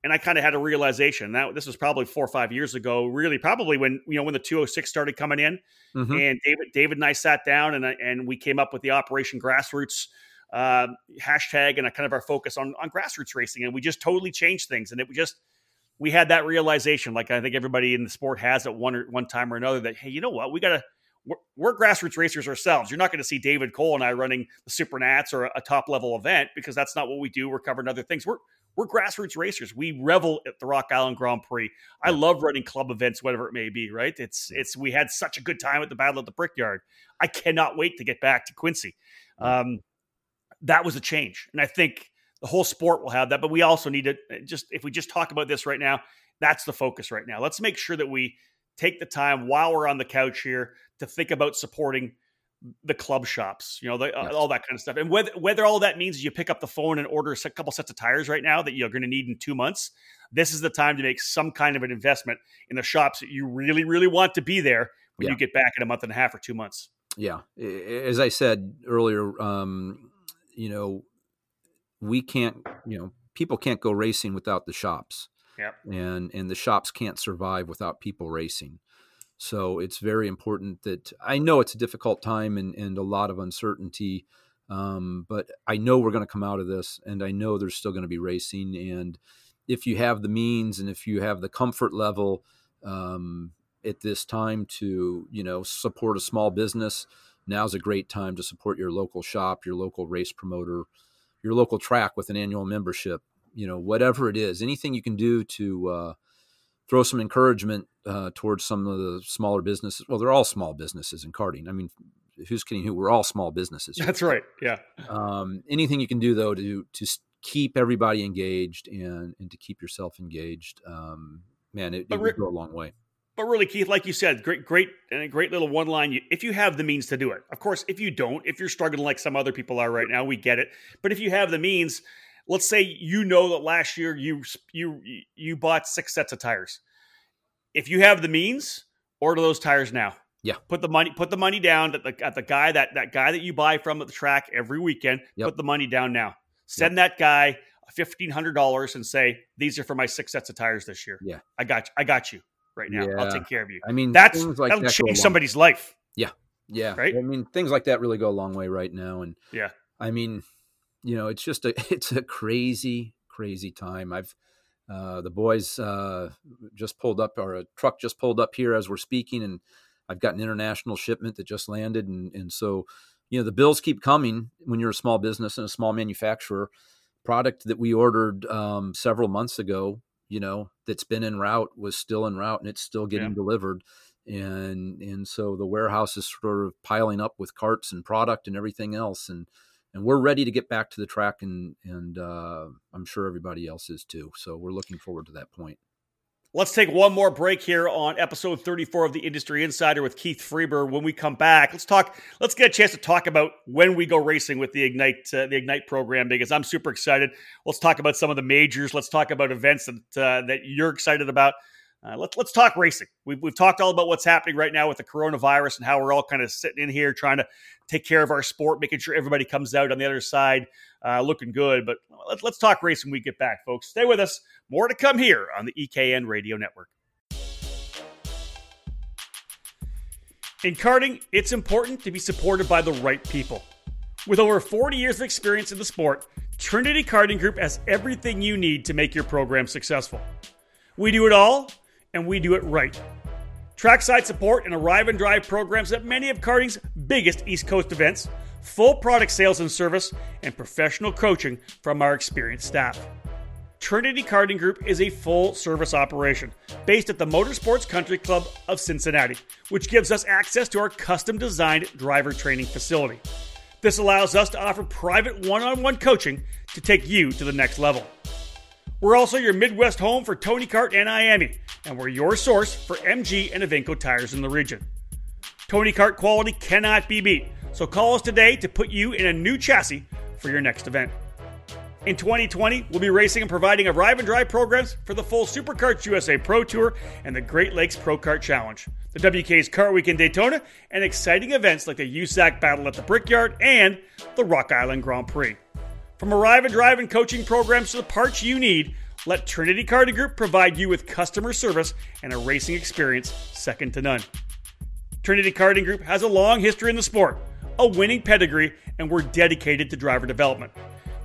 Speaker 1: and I kind of had a realization. That this was probably four or five years ago, really, probably when you know when the 206 started coming in, mm-hmm. and David David and I sat down and and we came up with the Operation Grassroots uh, hashtag and a kind of our focus on on grassroots racing, and we just totally changed things, and it just we had that realization, like I think everybody in the sport has at one or one time or another, that hey, you know what, we gotta we're, we're grassroots racers ourselves. You're not going to see David Cole and I running the Super Nats or a, a top level event because that's not what we do. We're covering other things. We're we're grassroots racers. We revel at the Rock Island Grand Prix. I love running club events, whatever it may be. Right? It's it's we had such a good time at the Battle of the Brickyard. I cannot wait to get back to Quincy. Um, that was a change, and I think the whole sport will have that. But we also need to just if we just talk about this right now, that's the focus right now. Let's make sure that we take the time while we're on the couch here to think about supporting the club shops, you know, the, uh, yes. uh, all that kind of stuff. And whether whether all that means you pick up the phone and order a couple sets of tires right now that you're going to need in two months, this is the time to make some kind of an investment in the shops that you really, really want to be there when yeah. you get back in a month and a half or two months.
Speaker 2: Yeah, as I said earlier, um, you know, we can't, you know, people can't go racing without the shops.
Speaker 1: Yeah.
Speaker 2: And and the shops can't survive without people racing. So it's very important that I know it's a difficult time and, and a lot of uncertainty, um, but I know we're going to come out of this, and I know there's still going to be racing. And if you have the means and if you have the comfort level um, at this time to you know support a small business, now's a great time to support your local shop, your local race promoter, your local track with an annual membership. You know, whatever it is, anything you can do to uh, throw some encouragement uh, towards some of the smaller businesses. Well, they're all small businesses in karting. I mean, who's kidding who? We're all small businesses.
Speaker 1: That's right. Yeah.
Speaker 2: Um, anything you can do though to to keep everybody engaged and and to keep yourself engaged, um, man, it, it would go a long way.
Speaker 1: But really, Keith, like you said, great, great, and a great little one line. If you have the means to do it, of course. If you don't, if you're struggling like some other people are right now, we get it. But if you have the means, let's say you know that last year you you you bought six sets of tires if you have the means, order those tires now.
Speaker 2: Yeah.
Speaker 1: Put the money put the money down at the, at the guy that that guy that you buy from at the track every weekend. Yep. Put the money down now. Send yep. that guy fifteen hundred dollars and say these are for my six sets of tires this year.
Speaker 2: Yeah.
Speaker 1: I got you. I got you right now. Yeah. I'll take care of you.
Speaker 2: I mean
Speaker 1: that's like that'll that change somebody's life.
Speaker 2: Yeah. Yeah.
Speaker 1: Right.
Speaker 2: I mean things like that really go a long way right now. And
Speaker 1: yeah.
Speaker 2: I mean, you know, it's just a it's a crazy, crazy time. I've uh, the boys uh, just pulled up, or a truck just pulled up here as we're speaking, and I've got an international shipment that just landed, and and so you know the bills keep coming when you're a small business and a small manufacturer. Product that we ordered um, several months ago, you know, that's been in route was still in route, and it's still getting yeah. delivered, and and so the warehouse is sort of piling up with carts and product and everything else, and and we're ready to get back to the track and and uh, i'm sure everybody else is too. So we're looking forward to that point
Speaker 1: let's take one more break here on episode 34 of the industry insider with keith freber. When we come back let's talk let's get a chance to talk about when we go racing with the ignite uh, the ignite program because i'm super excited. Let's talk about some of the majors. Let's talk about events that uh, that you're excited about uh, let's let's talk racing. We've we've talked all about what's happening right now with the coronavirus and how we're all kind of sitting in here trying to take care of our sport, making sure everybody comes out on the other side uh, looking good. But let's let's talk racing when we get back, folks. Stay with us. More to come here on the EKN Radio Network. In karting, it's important to be supported by the right people. With over 40 years of experience in the sport, Trinity Karting Group has everything you need to make your program successful. We do it all and we do it right. Trackside support and arrive and drive programs at many of karting's biggest East Coast events, full product sales and service, and professional coaching from our experienced staff. Trinity Karting Group is a full service operation based at the Motorsports Country Club of Cincinnati, which gives us access to our custom designed driver training facility. This allows us to offer private one on one coaching to take you to the next level. We're also your Midwest home for Tony Kart and IAME, and we're your source for MG and Iveco tires in the region. Tony Kart quality cannot be beat, so call us today to put you in a new chassis for your next event. In 2020, we'll be racing and providing arrive and drive programs for the full SuperKarts USA Pro Tour and the Great Lakes Pro Kart Challenge, the WK's Kart Week in Daytona, and exciting events like the USAC Battle at the Brickyard and the Rock Island Grand Prix. From arrive and drive and coaching programs to the parts you need, let Trinity Karting Group provide you with customer service and a racing experience second to none. Trinity Karting Group has a long history in the sport, a winning pedigree, and we're dedicated to driver development.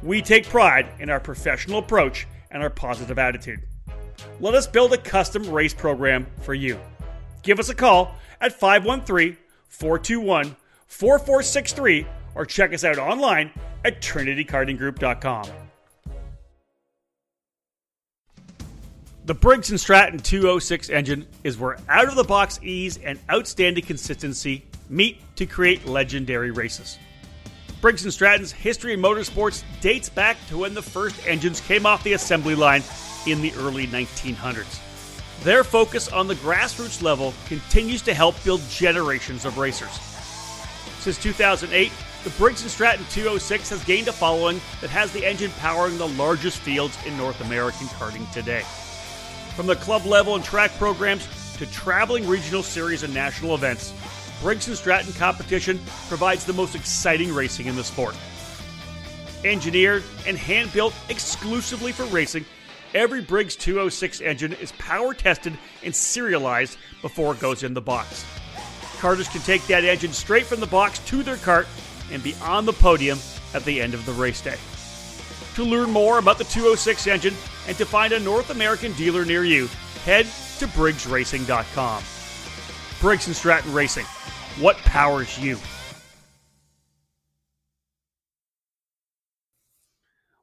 Speaker 1: We take pride in our professional approach and our positive attitude. Let us build a custom race program for you. Give us a call at 513 421 4463 or check us out online at trinitykartinggroup.com. The Briggs & Stratton 206 engine is where out of the box ease and outstanding consistency meet to create legendary races. Briggs & Stratton's history in motorsports dates back to when the first engines came off the assembly line in the early 1900s. Their focus on the grassroots level continues to help build generations of racers. Since 2008, the Briggs & Stratton 206 has gained a following that has the engine powering the largest fields in North American karting today. From the club level and track programs to traveling regional series and national events, Briggs & Stratton competition provides the most exciting racing in the sport. Engineered and hand built exclusively for racing, every Briggs 206 engine is power tested and serialized before it goes in the box. Karters can take that engine straight from the box to their kart and be on the podium at the end of the race day. To learn more about the 206 engine and to find a North American dealer near you, head to briggsracing.com. Briggs & Stratton Racing. What powers you?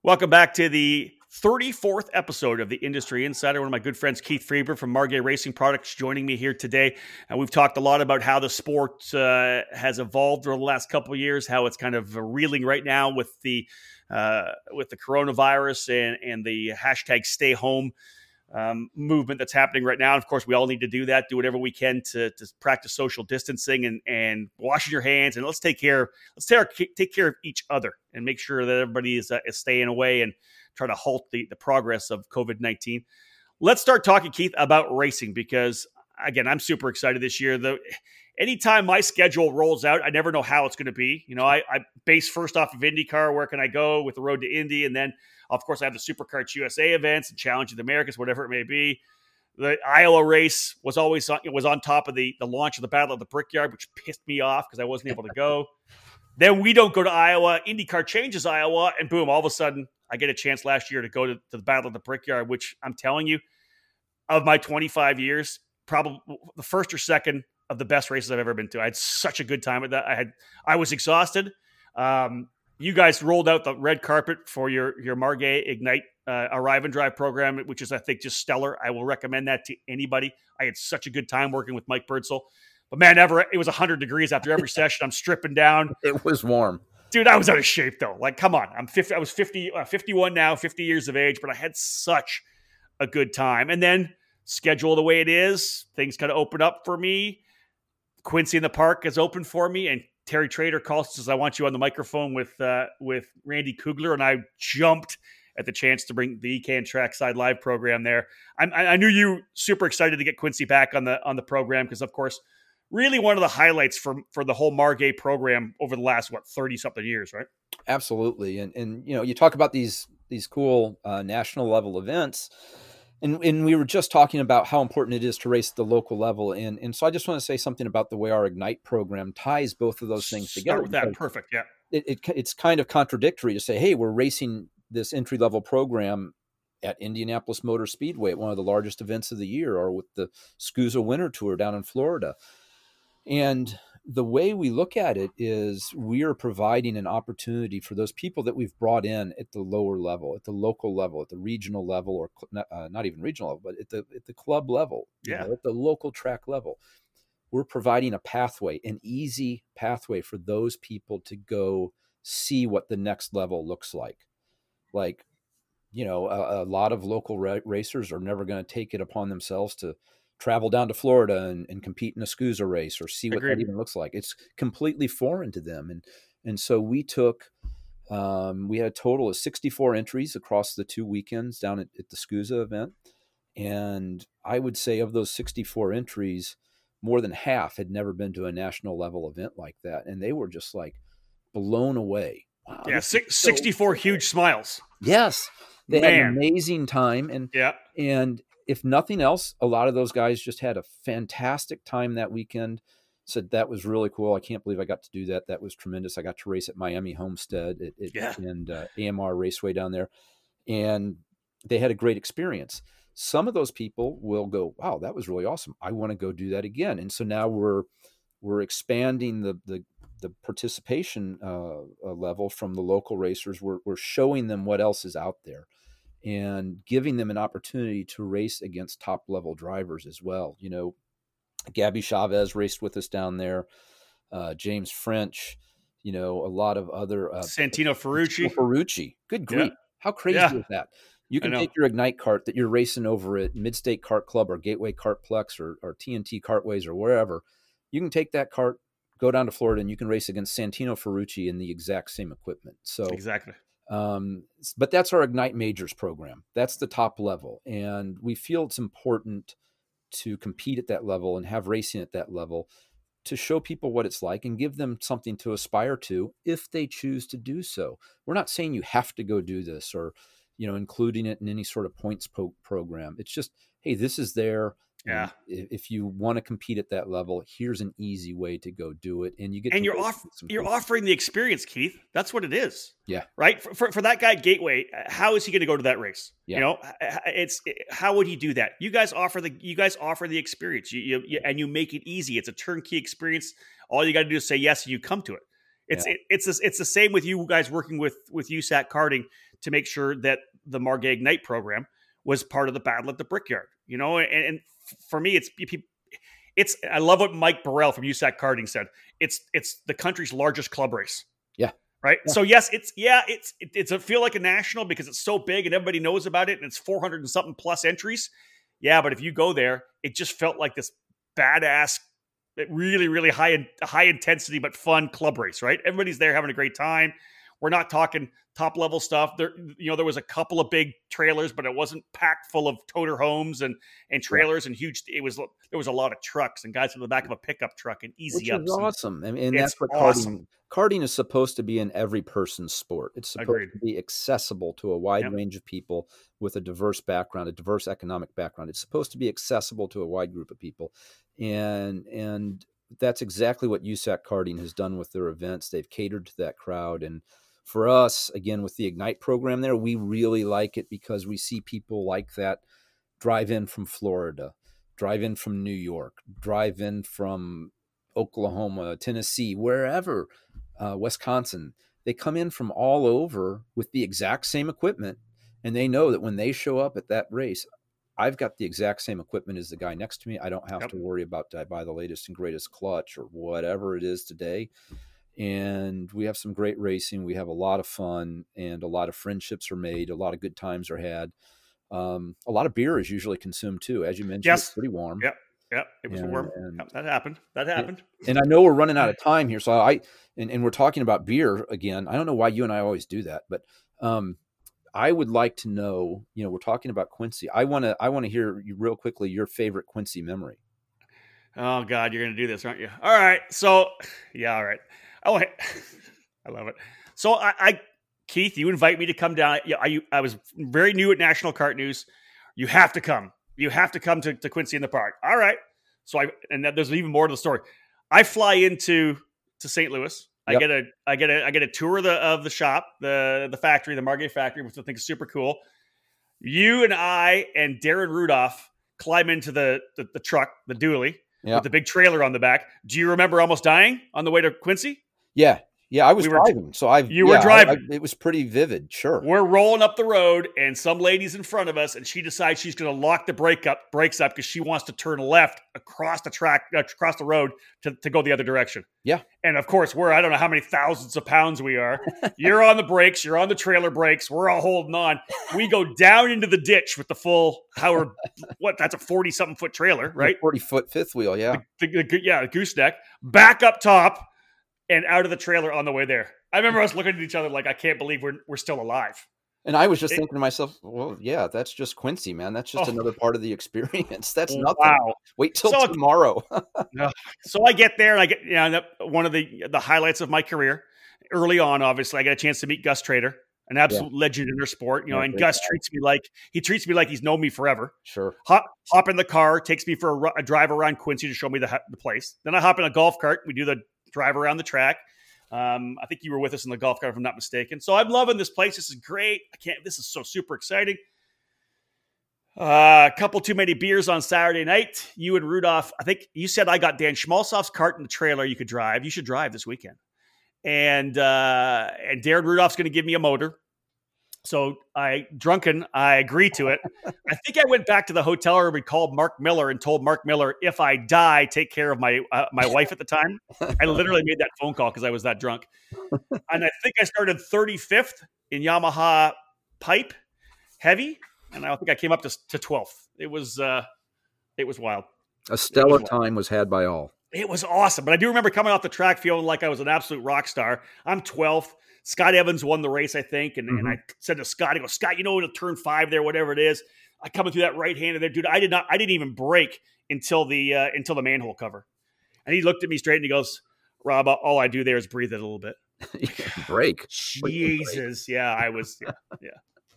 Speaker 1: Welcome back to the 34th episode of the Industry Insider. One of my good friends, Keith Freber from Margay Racing Products, joining me here today. And we've talked a lot about how the sport uh, has evolved over the last couple years, how it's kind of reeling right now with the uh, with the coronavirus and, and the hashtag stay home um, movement that's happening right now. And of course, we all need to do that, do whatever we can to, to practice social distancing and, and washing your hands. And let's take care, let's take, take care of each other and make sure that everybody is, uh, is staying away and try to halt the, the progress of COVID 19. Let's start talking, Keith, about racing because, again, I'm super excited this year. The anytime my schedule rolls out, I never know how it's going to be. You know, I, I base first off of IndyCar. Where can I go with the road to Indy? And then, of course, I have the SuperKarts USA events and Challenge of the Americas, whatever it may be. The Iowa race was always on, it was on top of the the launch of the Battle of the Brickyard, which pissed me off because I wasn't able to go. then we don't go to Iowa. IndyCar changes Iowa, and boom! All of a sudden, I get a chance last year to go to, to the Battle of the Brickyard, which I'm telling you, of my 25 years, probably the first or second of the best races I've ever been to. I had such a good time with that. I had I was exhausted. Um, you guys rolled out the red carpet for your your Margay Ignite uh, Arrive and Drive program, which is I think just stellar. I will recommend that to anybody. I had such a good time working with Mike Birdsell. But man, ever it was 100 degrees after every session. I'm stripping down.
Speaker 2: It was warm.
Speaker 1: Dude, I was out of shape though. Like, come on. I'm 50. I was 50, uh, 51 now, 50 years of age, but I had such a good time. And then schedule the way it is, things kind of open up for me. Quincy in the Park is open for me, and Terry Trader calls and says, "I want you on the microphone with uh, with Randy Kugler," and I jumped at the chance to bring the EKN Trackside Live program there. I, I knew you super excited to get Quincy back on the on the program because, of course, really one of the highlights for for the whole Margay program over the last what thirty something years, right?
Speaker 2: Absolutely, and and you know you talk about these these cool uh, national level events and and we were just talking about how important it is to race at the local level. And and so i just want to say something about the way our ignite program ties both of those things
Speaker 1: Start
Speaker 2: together
Speaker 1: with that. perfect. Yeah.
Speaker 2: it, it, it's kind of contradictory to say hey we're racing this entry level program at indianapolis motor speedway at one of the largest events of the year or with the SKUSA winter tour down in florida and the way we look at it is we are providing an opportunity for those people that we've brought in at the lower level, at the local level, at the regional level, or uh, not even regional level, but at the at the club level,
Speaker 1: yeah,
Speaker 2: know, at the local track level. We're providing a pathway, an easy pathway for those people to go see what the next level looks like. Like, you know, a, a lot of local ra- racers are never going to take it upon themselves to travel down to Florida and, and compete in a SKUSA race or see what
Speaker 1: Agreed.
Speaker 2: that even looks like. It's completely foreign to them. And and so we took um, we had a total of 64 entries across the two weekends down at, at the SKUSA event. And I would say of those 64 entries, more than half had never been to a national level event like that. And they were just like blown away.
Speaker 1: Wow, yeah, six, so 64 cool. huge smiles.
Speaker 2: Yes. They Man. had an amazing time. And
Speaker 1: yeah.
Speaker 2: And if nothing else, a lot of those guys just had a fantastic time that weekend. Said that was really cool. I can't believe I got to do that. That was tremendous. I got to race at Miami Homestead at, at,
Speaker 1: yeah.
Speaker 2: and uh, AMR Raceway down there, and they had a great experience. Some of those people will go, "Wow, that was really awesome. I want to go do that again." And so now we're we're expanding the the the participation uh, uh, level from the local racers. We're, we're showing them what else is out there and giving them an opportunity to race against top level drivers as well. You know, Gabby Chaves raced with us down there, uh, James French, you know, a lot of other
Speaker 1: uh, Santino Ferrucci.
Speaker 2: Ferrucci. Good grief. Yeah. How crazy yeah. is that? You can take your Ignite cart that you're racing over at Midstate Kart Club or Gateway Kartplex or, or TNT Kartways or wherever. You can take that cart, go down to Florida, and you can race against Santino Ferrucci in the exact same equipment. So
Speaker 1: exactly.
Speaker 2: Um, but that's our Ignite Majors program. That's the top level, and we feel it's important to compete at that level and have racing at that level to show people what it's like and give them something to aspire to if they choose to do so. We're not saying you have to go do this or you know including it in any sort of points po- program. It's just hey, this is there.
Speaker 1: Yeah.
Speaker 2: If you want to compete at that level, here's an easy way to go do it, and you get
Speaker 1: and you're off you're offering the experience, Keith. That's what it is.
Speaker 2: Yeah.
Speaker 1: Right. For for, for that guy Gateway, how is he going to go to that race? Yeah. You know, it's how would he do that? You guys offer the you guys offer the experience. You, you, you and you make it easy. It's a turnkey experience. All you got to do is say yes, and you come to it. It's yeah. it, it's a, it's the same with you guys working with with USAC Karting to make sure that the Margay Ignite program was part of the battle at the Brickyard. You know, and, and for me, it's it's. I love what Mike Burrell from USAC Karting said. It's it's the country's largest club race.
Speaker 2: Yeah.
Speaker 1: Right. Yeah. So yes, it's yeah, it's it, it's a feel like a national because it's so big and everybody knows about it and it's 400 and something plus entries. Yeah, but if you go there, it just felt like this badass, really really high high intensity but fun club race. Right. Everybody's there having a great time. We're not talking top level stuff. There, you know, there was a couple of big trailers, but it wasn't packed full of toter homes and and trailers and huge. It was there was a lot of trucks and guys in the back of a pickup truck and easy
Speaker 2: Which
Speaker 1: ups.
Speaker 2: awesome. I mean, and that's what awesome. karting karting is supposed to be an every person's sport. It's supposed Agreed. to be accessible to a wide yep. range of people with a diverse background, a diverse economic background. It's supposed to be accessible to a wide group of people, and and that's exactly what USAC Karting has done with their events. They've catered to that crowd and for us, again, with the Ignite program there, we really like it because we see people like that drive in from Florida, drive in from New York, drive in from Oklahoma, Tennessee, wherever, uh, Wisconsin. They come in from all over with the exact same equipment, and they know that when they show up at that race, I've got the exact same equipment as the guy next to me. I don't have yep. to worry about I buy the latest and greatest clutch or whatever it is today and we have some great racing. We have a lot of fun, and a lot of friendships are made. A lot of good times are had. Um, a lot of beer is usually consumed too, as you mentioned.
Speaker 1: Yes,
Speaker 2: it's pretty warm.
Speaker 1: Yep, yep, it was and, warm. Yep, that happened. That happened.
Speaker 2: And, and, I know we're running out of time here, so I and, and we're talking about beer again. I don't know why you and I always do that, but um, I would like to know. You know, we're talking about Quincy. I want to. I want to hear you real quickly your favorite Quincy memory.
Speaker 1: Oh God, you're going to do this, aren't you? All right. So, yeah, all right. Oh, I love it. So I, I, Keith, you invite me to come down. Yeah, I, I was very new at National Kart News. You have to come. You have to come to, to Quincy in the Park. All right. So I and there's even more to the story. I fly into to St. Louis. I yep. get a I get a I get a tour of the of the shop, the the factory, the Margay factory, which I think is super cool. You and I and Darren Rudolph climb into the the, the truck, the dually, yep. with the big trailer on the back. Do you remember almost dying on the way to Quincy?
Speaker 2: Yeah, yeah, I was we driving, so I
Speaker 1: you yeah, were driving.
Speaker 2: I, I, it was pretty vivid. Sure,
Speaker 1: we're rolling up the road, and some lady's in front of us, and she decides she's going to lock the brake up, brakes up, because she wants to turn left across the track, uh, across the road to, to go the other direction.
Speaker 2: Yeah,
Speaker 1: and of course, we're I don't know how many thousands of pounds we are. you're on the brakes, you're on the trailer brakes, we're all holding on. We go down into the ditch with the full Howard. what? That's a forty something foot trailer, right?
Speaker 2: Forty foot fifth wheel, yeah.
Speaker 1: The, the, the, yeah, gooseneck. Back up top and out of the trailer on the way there. I remember us looking at each other like, I can't believe we're we're still alive.
Speaker 2: And I was just it, thinking to myself, well, yeah, that's just Quincy, man. That's just oh, another part of the experience. That's nothing. Wow. Wait till so, tomorrow.
Speaker 1: so I get there and I get, you know, one of the the highlights of my career early on, obviously, I got a chance to meet Gus Trader, an absolute yeah. legend in our sport, you know, yeah, and Gus guy. treats me like he treats me like he's known me forever.
Speaker 2: Sure.
Speaker 1: Hop, hop in the car, takes me for a, a drive around Quincy to show me the, the place. Then I hop in a golf cart. We do the drive around the track. Um, I think you were with us in the golf cart, if I'm not mistaken. So I'm loving this place. This is great. I can't. This is so super exciting. Uh, a couple too many beers on Saturday night. You and Rudolph, I think you said I got Dan Schmalsoff's cart in the trailer you could drive. You should drive this weekend. And uh, and Darren Rudolph's going to give me a motor. So I drunken, I agree to it. I think I went back to the hotel room and called Mark Miller and told Mark Miller if I die, take care of my uh, my wife at the time. I literally made that phone call because I was that drunk. And I think I started 35th in Yamaha pipe heavy, and I think I came up to, to 12th. It was uh, it was wild.
Speaker 2: A stellar was time was had by all.
Speaker 1: It was awesome, but I do remember coming off the track feeling like I was an absolute rock star. I'm 12th. Scott Evans won the race, I think, and, mm-hmm. and I said to Scott, "I go, Scott, you know, it'll turn five there, whatever it is." I coming through that right hander there, dude. I did not, I didn't even break until the uh, until the manhole cover, and he looked at me straight and he goes, "Rob, all I do there is breathe it a little bit."
Speaker 2: break.
Speaker 1: Jesus, yeah, I was, yeah, yeah.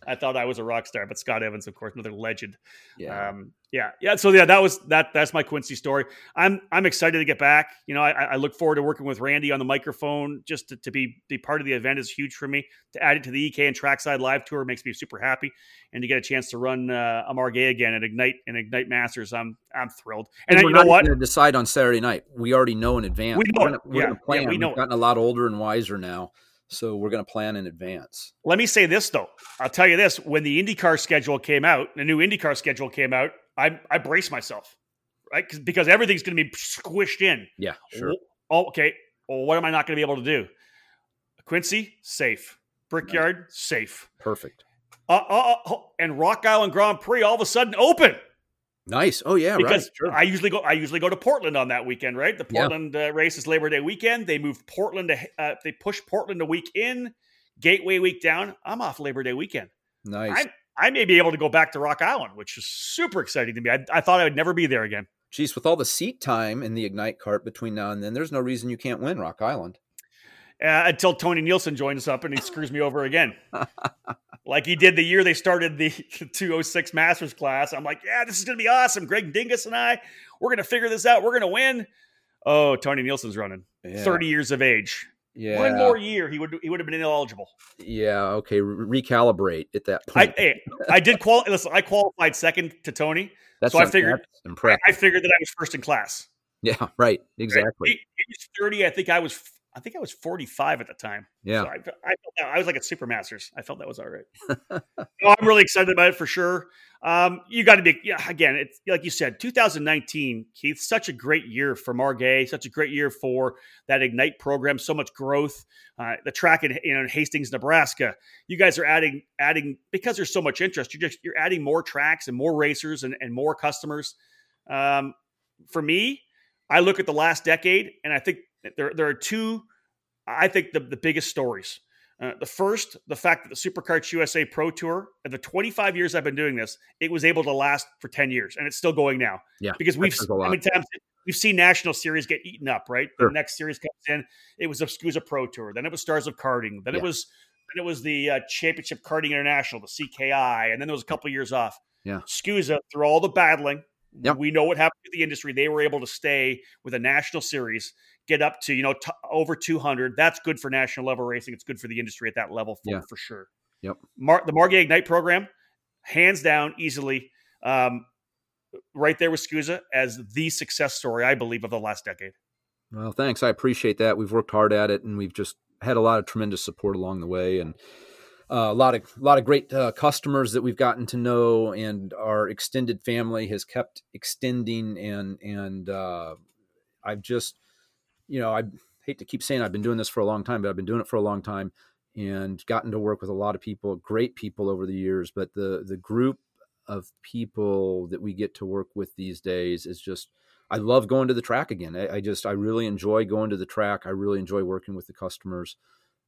Speaker 1: I thought I was a rock star, but Scott Evans, of course, another legend.
Speaker 2: Yeah, um,
Speaker 1: yeah, yeah. So yeah, that was that. That's my Quincy story. I'm I'm excited to get back. You know, I, I look forward to working with Randy on the microphone. Just to, to, be be part of the event is huge for me. To add it to the EKN Trackside Live Tour makes me super happy, and to get a chance to run uh, a Margay again at Ignite and Ignite Masters, I'm I'm thrilled.
Speaker 2: And, and you know what? Decide on Saturday night. We already know in advance.
Speaker 1: We know. We're gonna, we're yeah,
Speaker 2: plan.
Speaker 1: Yeah, we know.
Speaker 2: We've gotten a lot older and wiser now. So we're going to plan in advance.
Speaker 1: Let me say this though. I'll tell you this: when the IndyCar schedule came out, the new IndyCar schedule came out, I I braced myself, right? Because everything's going to be squished in.
Speaker 2: Yeah, sure.
Speaker 1: Oh, okay. Well, what am I not going to be able to do? Quincy, safe. Brickyard, nice. safe.
Speaker 2: Perfect.
Speaker 1: Uh, uh, uh, and Rock Island Grand Prix all of a sudden open.
Speaker 2: Nice. Oh yeah,
Speaker 1: because
Speaker 2: right. Sure.
Speaker 1: I usually go. I usually go to Portland on that weekend, right? The Portland yeah. uh, race is Labor Day weekend. They moved Portland to. Uh, they push Portland a week in, Gateway week down. I'm off Labor Day weekend.
Speaker 2: Nice.
Speaker 1: I, I may be able to go back to Rock Island, which is super exciting to me. I, I thought I would never be there again.
Speaker 2: Geez, with all the seat time in the Ignite cart between now and then, there's no reason you can't win Rock Island.
Speaker 1: Uh, until Tony Nielsen joins up and he screws me over again. like he did the year they started the 206 Masters class. I'm like, yeah, this is going to be awesome. Greg Dingus and I, we're going to figure this out. We're going to win. Oh, Tony Nielsen's running. Yeah. 30 years of age.
Speaker 2: Yeah.
Speaker 1: One more year, he would he would have been ineligible.
Speaker 2: Yeah. Okay. recalibrate at that point.
Speaker 1: I, I did qualify. Listen, I qualified second to Tony. That's so I figured. Impressive. I figured that I was first in class.
Speaker 2: Yeah. Right. Exactly.
Speaker 1: He, he was 30. I think I was I think I was 45 at the time.
Speaker 2: Yeah.
Speaker 1: So I, I, felt I was like at Super Masters. I felt that was all right. no, I'm really excited about it for sure. Um, you got to be, yeah, again, it's like you said, 2019, Keith, such a great year for Margay, such a great year for that Ignite program, so much growth. Uh, the track in, in Hastings, Nebraska, you guys are adding, adding, because there's so much interest, you're just, you're adding more tracks and more racers and, and more customers. Um, for me, I look at the last decade and I think there, there are two, I think, the, the biggest stories. Uh, the first, the fact that the SuperKarts USA Pro Tour, in the 25 years I've been doing this, it was able to last for 10 years, and it's still going now.
Speaker 2: Yeah,
Speaker 1: because we've how many times we've seen national series get eaten up, right? Sure. The next series comes in, it was a SKUSA Pro Tour, then it was Stars of Karting, then yeah. it was then it was the uh, Championship Karting International, the CKI, and then there was a couple years off.
Speaker 2: Yeah,
Speaker 1: SKUSA through all the battling. Yep. We know what happened to the industry. They were able to stay with a national series get up to you know t- over 200 that's good for national level racing. It's good for the industry at that level for,
Speaker 2: yeah.
Speaker 1: for sure.
Speaker 2: Yep.
Speaker 1: Mar- the margay ignite program hands down easily um, right there with SKUSA as the success story i believe of the last decade.
Speaker 2: Well thanks. I appreciate that. We've worked hard at it and we've just had a lot of tremendous support along the way and uh, a lot of a lot of great uh, customers that we've gotten to know, and our extended family has kept extending, and and uh, I've just you know, I hate to keep saying I've been doing this for a long time, but I've been doing it for a long time and gotten to work with a lot of people, great people over the years. But the the group of people that we get to work with these days is just I love going to the track again. I, I just I really enjoy going to the track. I really enjoy working with the customers.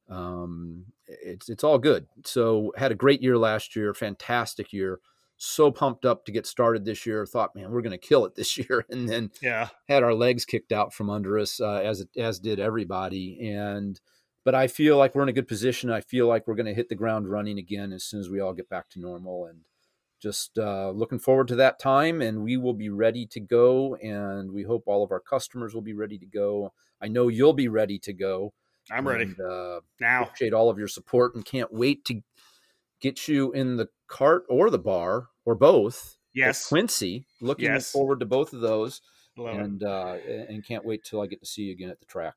Speaker 2: Um, it's it's all good. So had a great year last year, fantastic year so pumped up to get started this year. Thought, man, we're going to kill it this year, and then
Speaker 1: yeah,
Speaker 2: had our legs kicked out from under us, uh, as as did everybody. And but I feel like we're in a good position. I feel like we're going to hit the ground running again as soon as we all get back to normal. And just uh, looking forward to that time. And we will be ready to go. And we hope all of our customers will be ready to go. I know you'll be ready to go.
Speaker 1: I'm ready
Speaker 2: and, uh,
Speaker 1: now.
Speaker 2: Appreciate all of your support and can't wait to get you in the cart or the bar or both
Speaker 1: Yes.
Speaker 2: Quincy. Looking
Speaker 1: Yes.
Speaker 2: forward to both of those,
Speaker 1: Love
Speaker 2: and uh, and can't wait till I get to see you again at the track.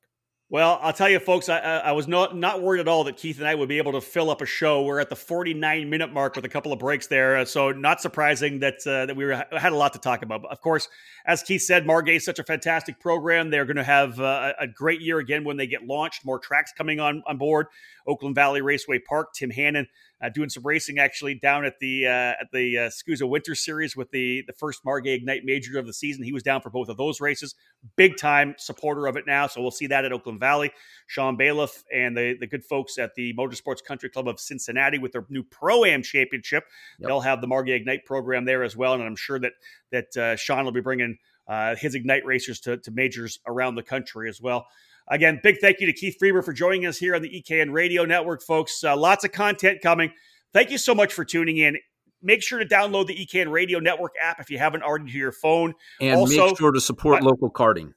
Speaker 1: Well, I'll tell you, folks, I, I was not not worried at all that Keith and I would be able to fill up a show. We're at the 49 minute mark with a couple of breaks there, uh, so not surprising that uh, that we were, had a lot to talk about. But of course, as Keith said, Margay is such a fantastic program. They're going to have uh, a great year again when they get launched. More tracks coming on on board. Oakland Valley Raceway Park. Tim Hannon uh, doing some racing actually down at the uh, at the uh, SKUSA Winter Series with the the first Margay Ignite Major of the season. He was down for both of those races. Big time supporter of it now, so we'll see that at Oakland Valley. Sean Bailiff and the the good folks at the Motorsports Country Club of Cincinnati with their new Pro Am Championship.
Speaker 2: Yep.
Speaker 1: They'll have the Margay Ignite program there as well, and I'm sure that that uh, Sean will be bringing uh, his Ignite racers to, to majors around the country as well. Again, big thank you to Keith Freber for joining us here on the EKN Radio Network, folks. Uh, lots of content coming. Thank you so much for tuning in. Make sure to download the EKN Radio Network app if you haven't already to your phone.
Speaker 2: And
Speaker 1: Also-
Speaker 2: make sure to support local karting.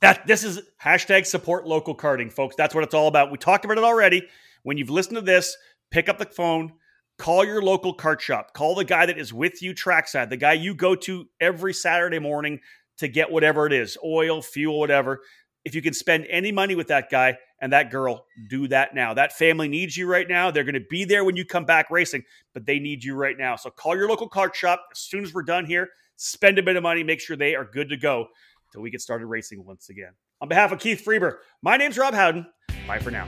Speaker 1: That this is hashtag support local karting, folks. That's what it's all about. We talked about it already. When you've listened to this, pick up the phone, call your local kart shop, call the guy that is with you trackside, the guy you go to every Saturday morning to get whatever it is, oil, fuel, whatever. If you can spend any money with that guy and that girl, do that now. That family needs you right now. They're going to be there when you come back racing, but they need you right now. So call your local kart shop as soon as we're done here. Spend a bit of money, make sure they are good to go till we get started racing once again. On behalf of Keith Freber, my name's Rob Howden. Bye for now.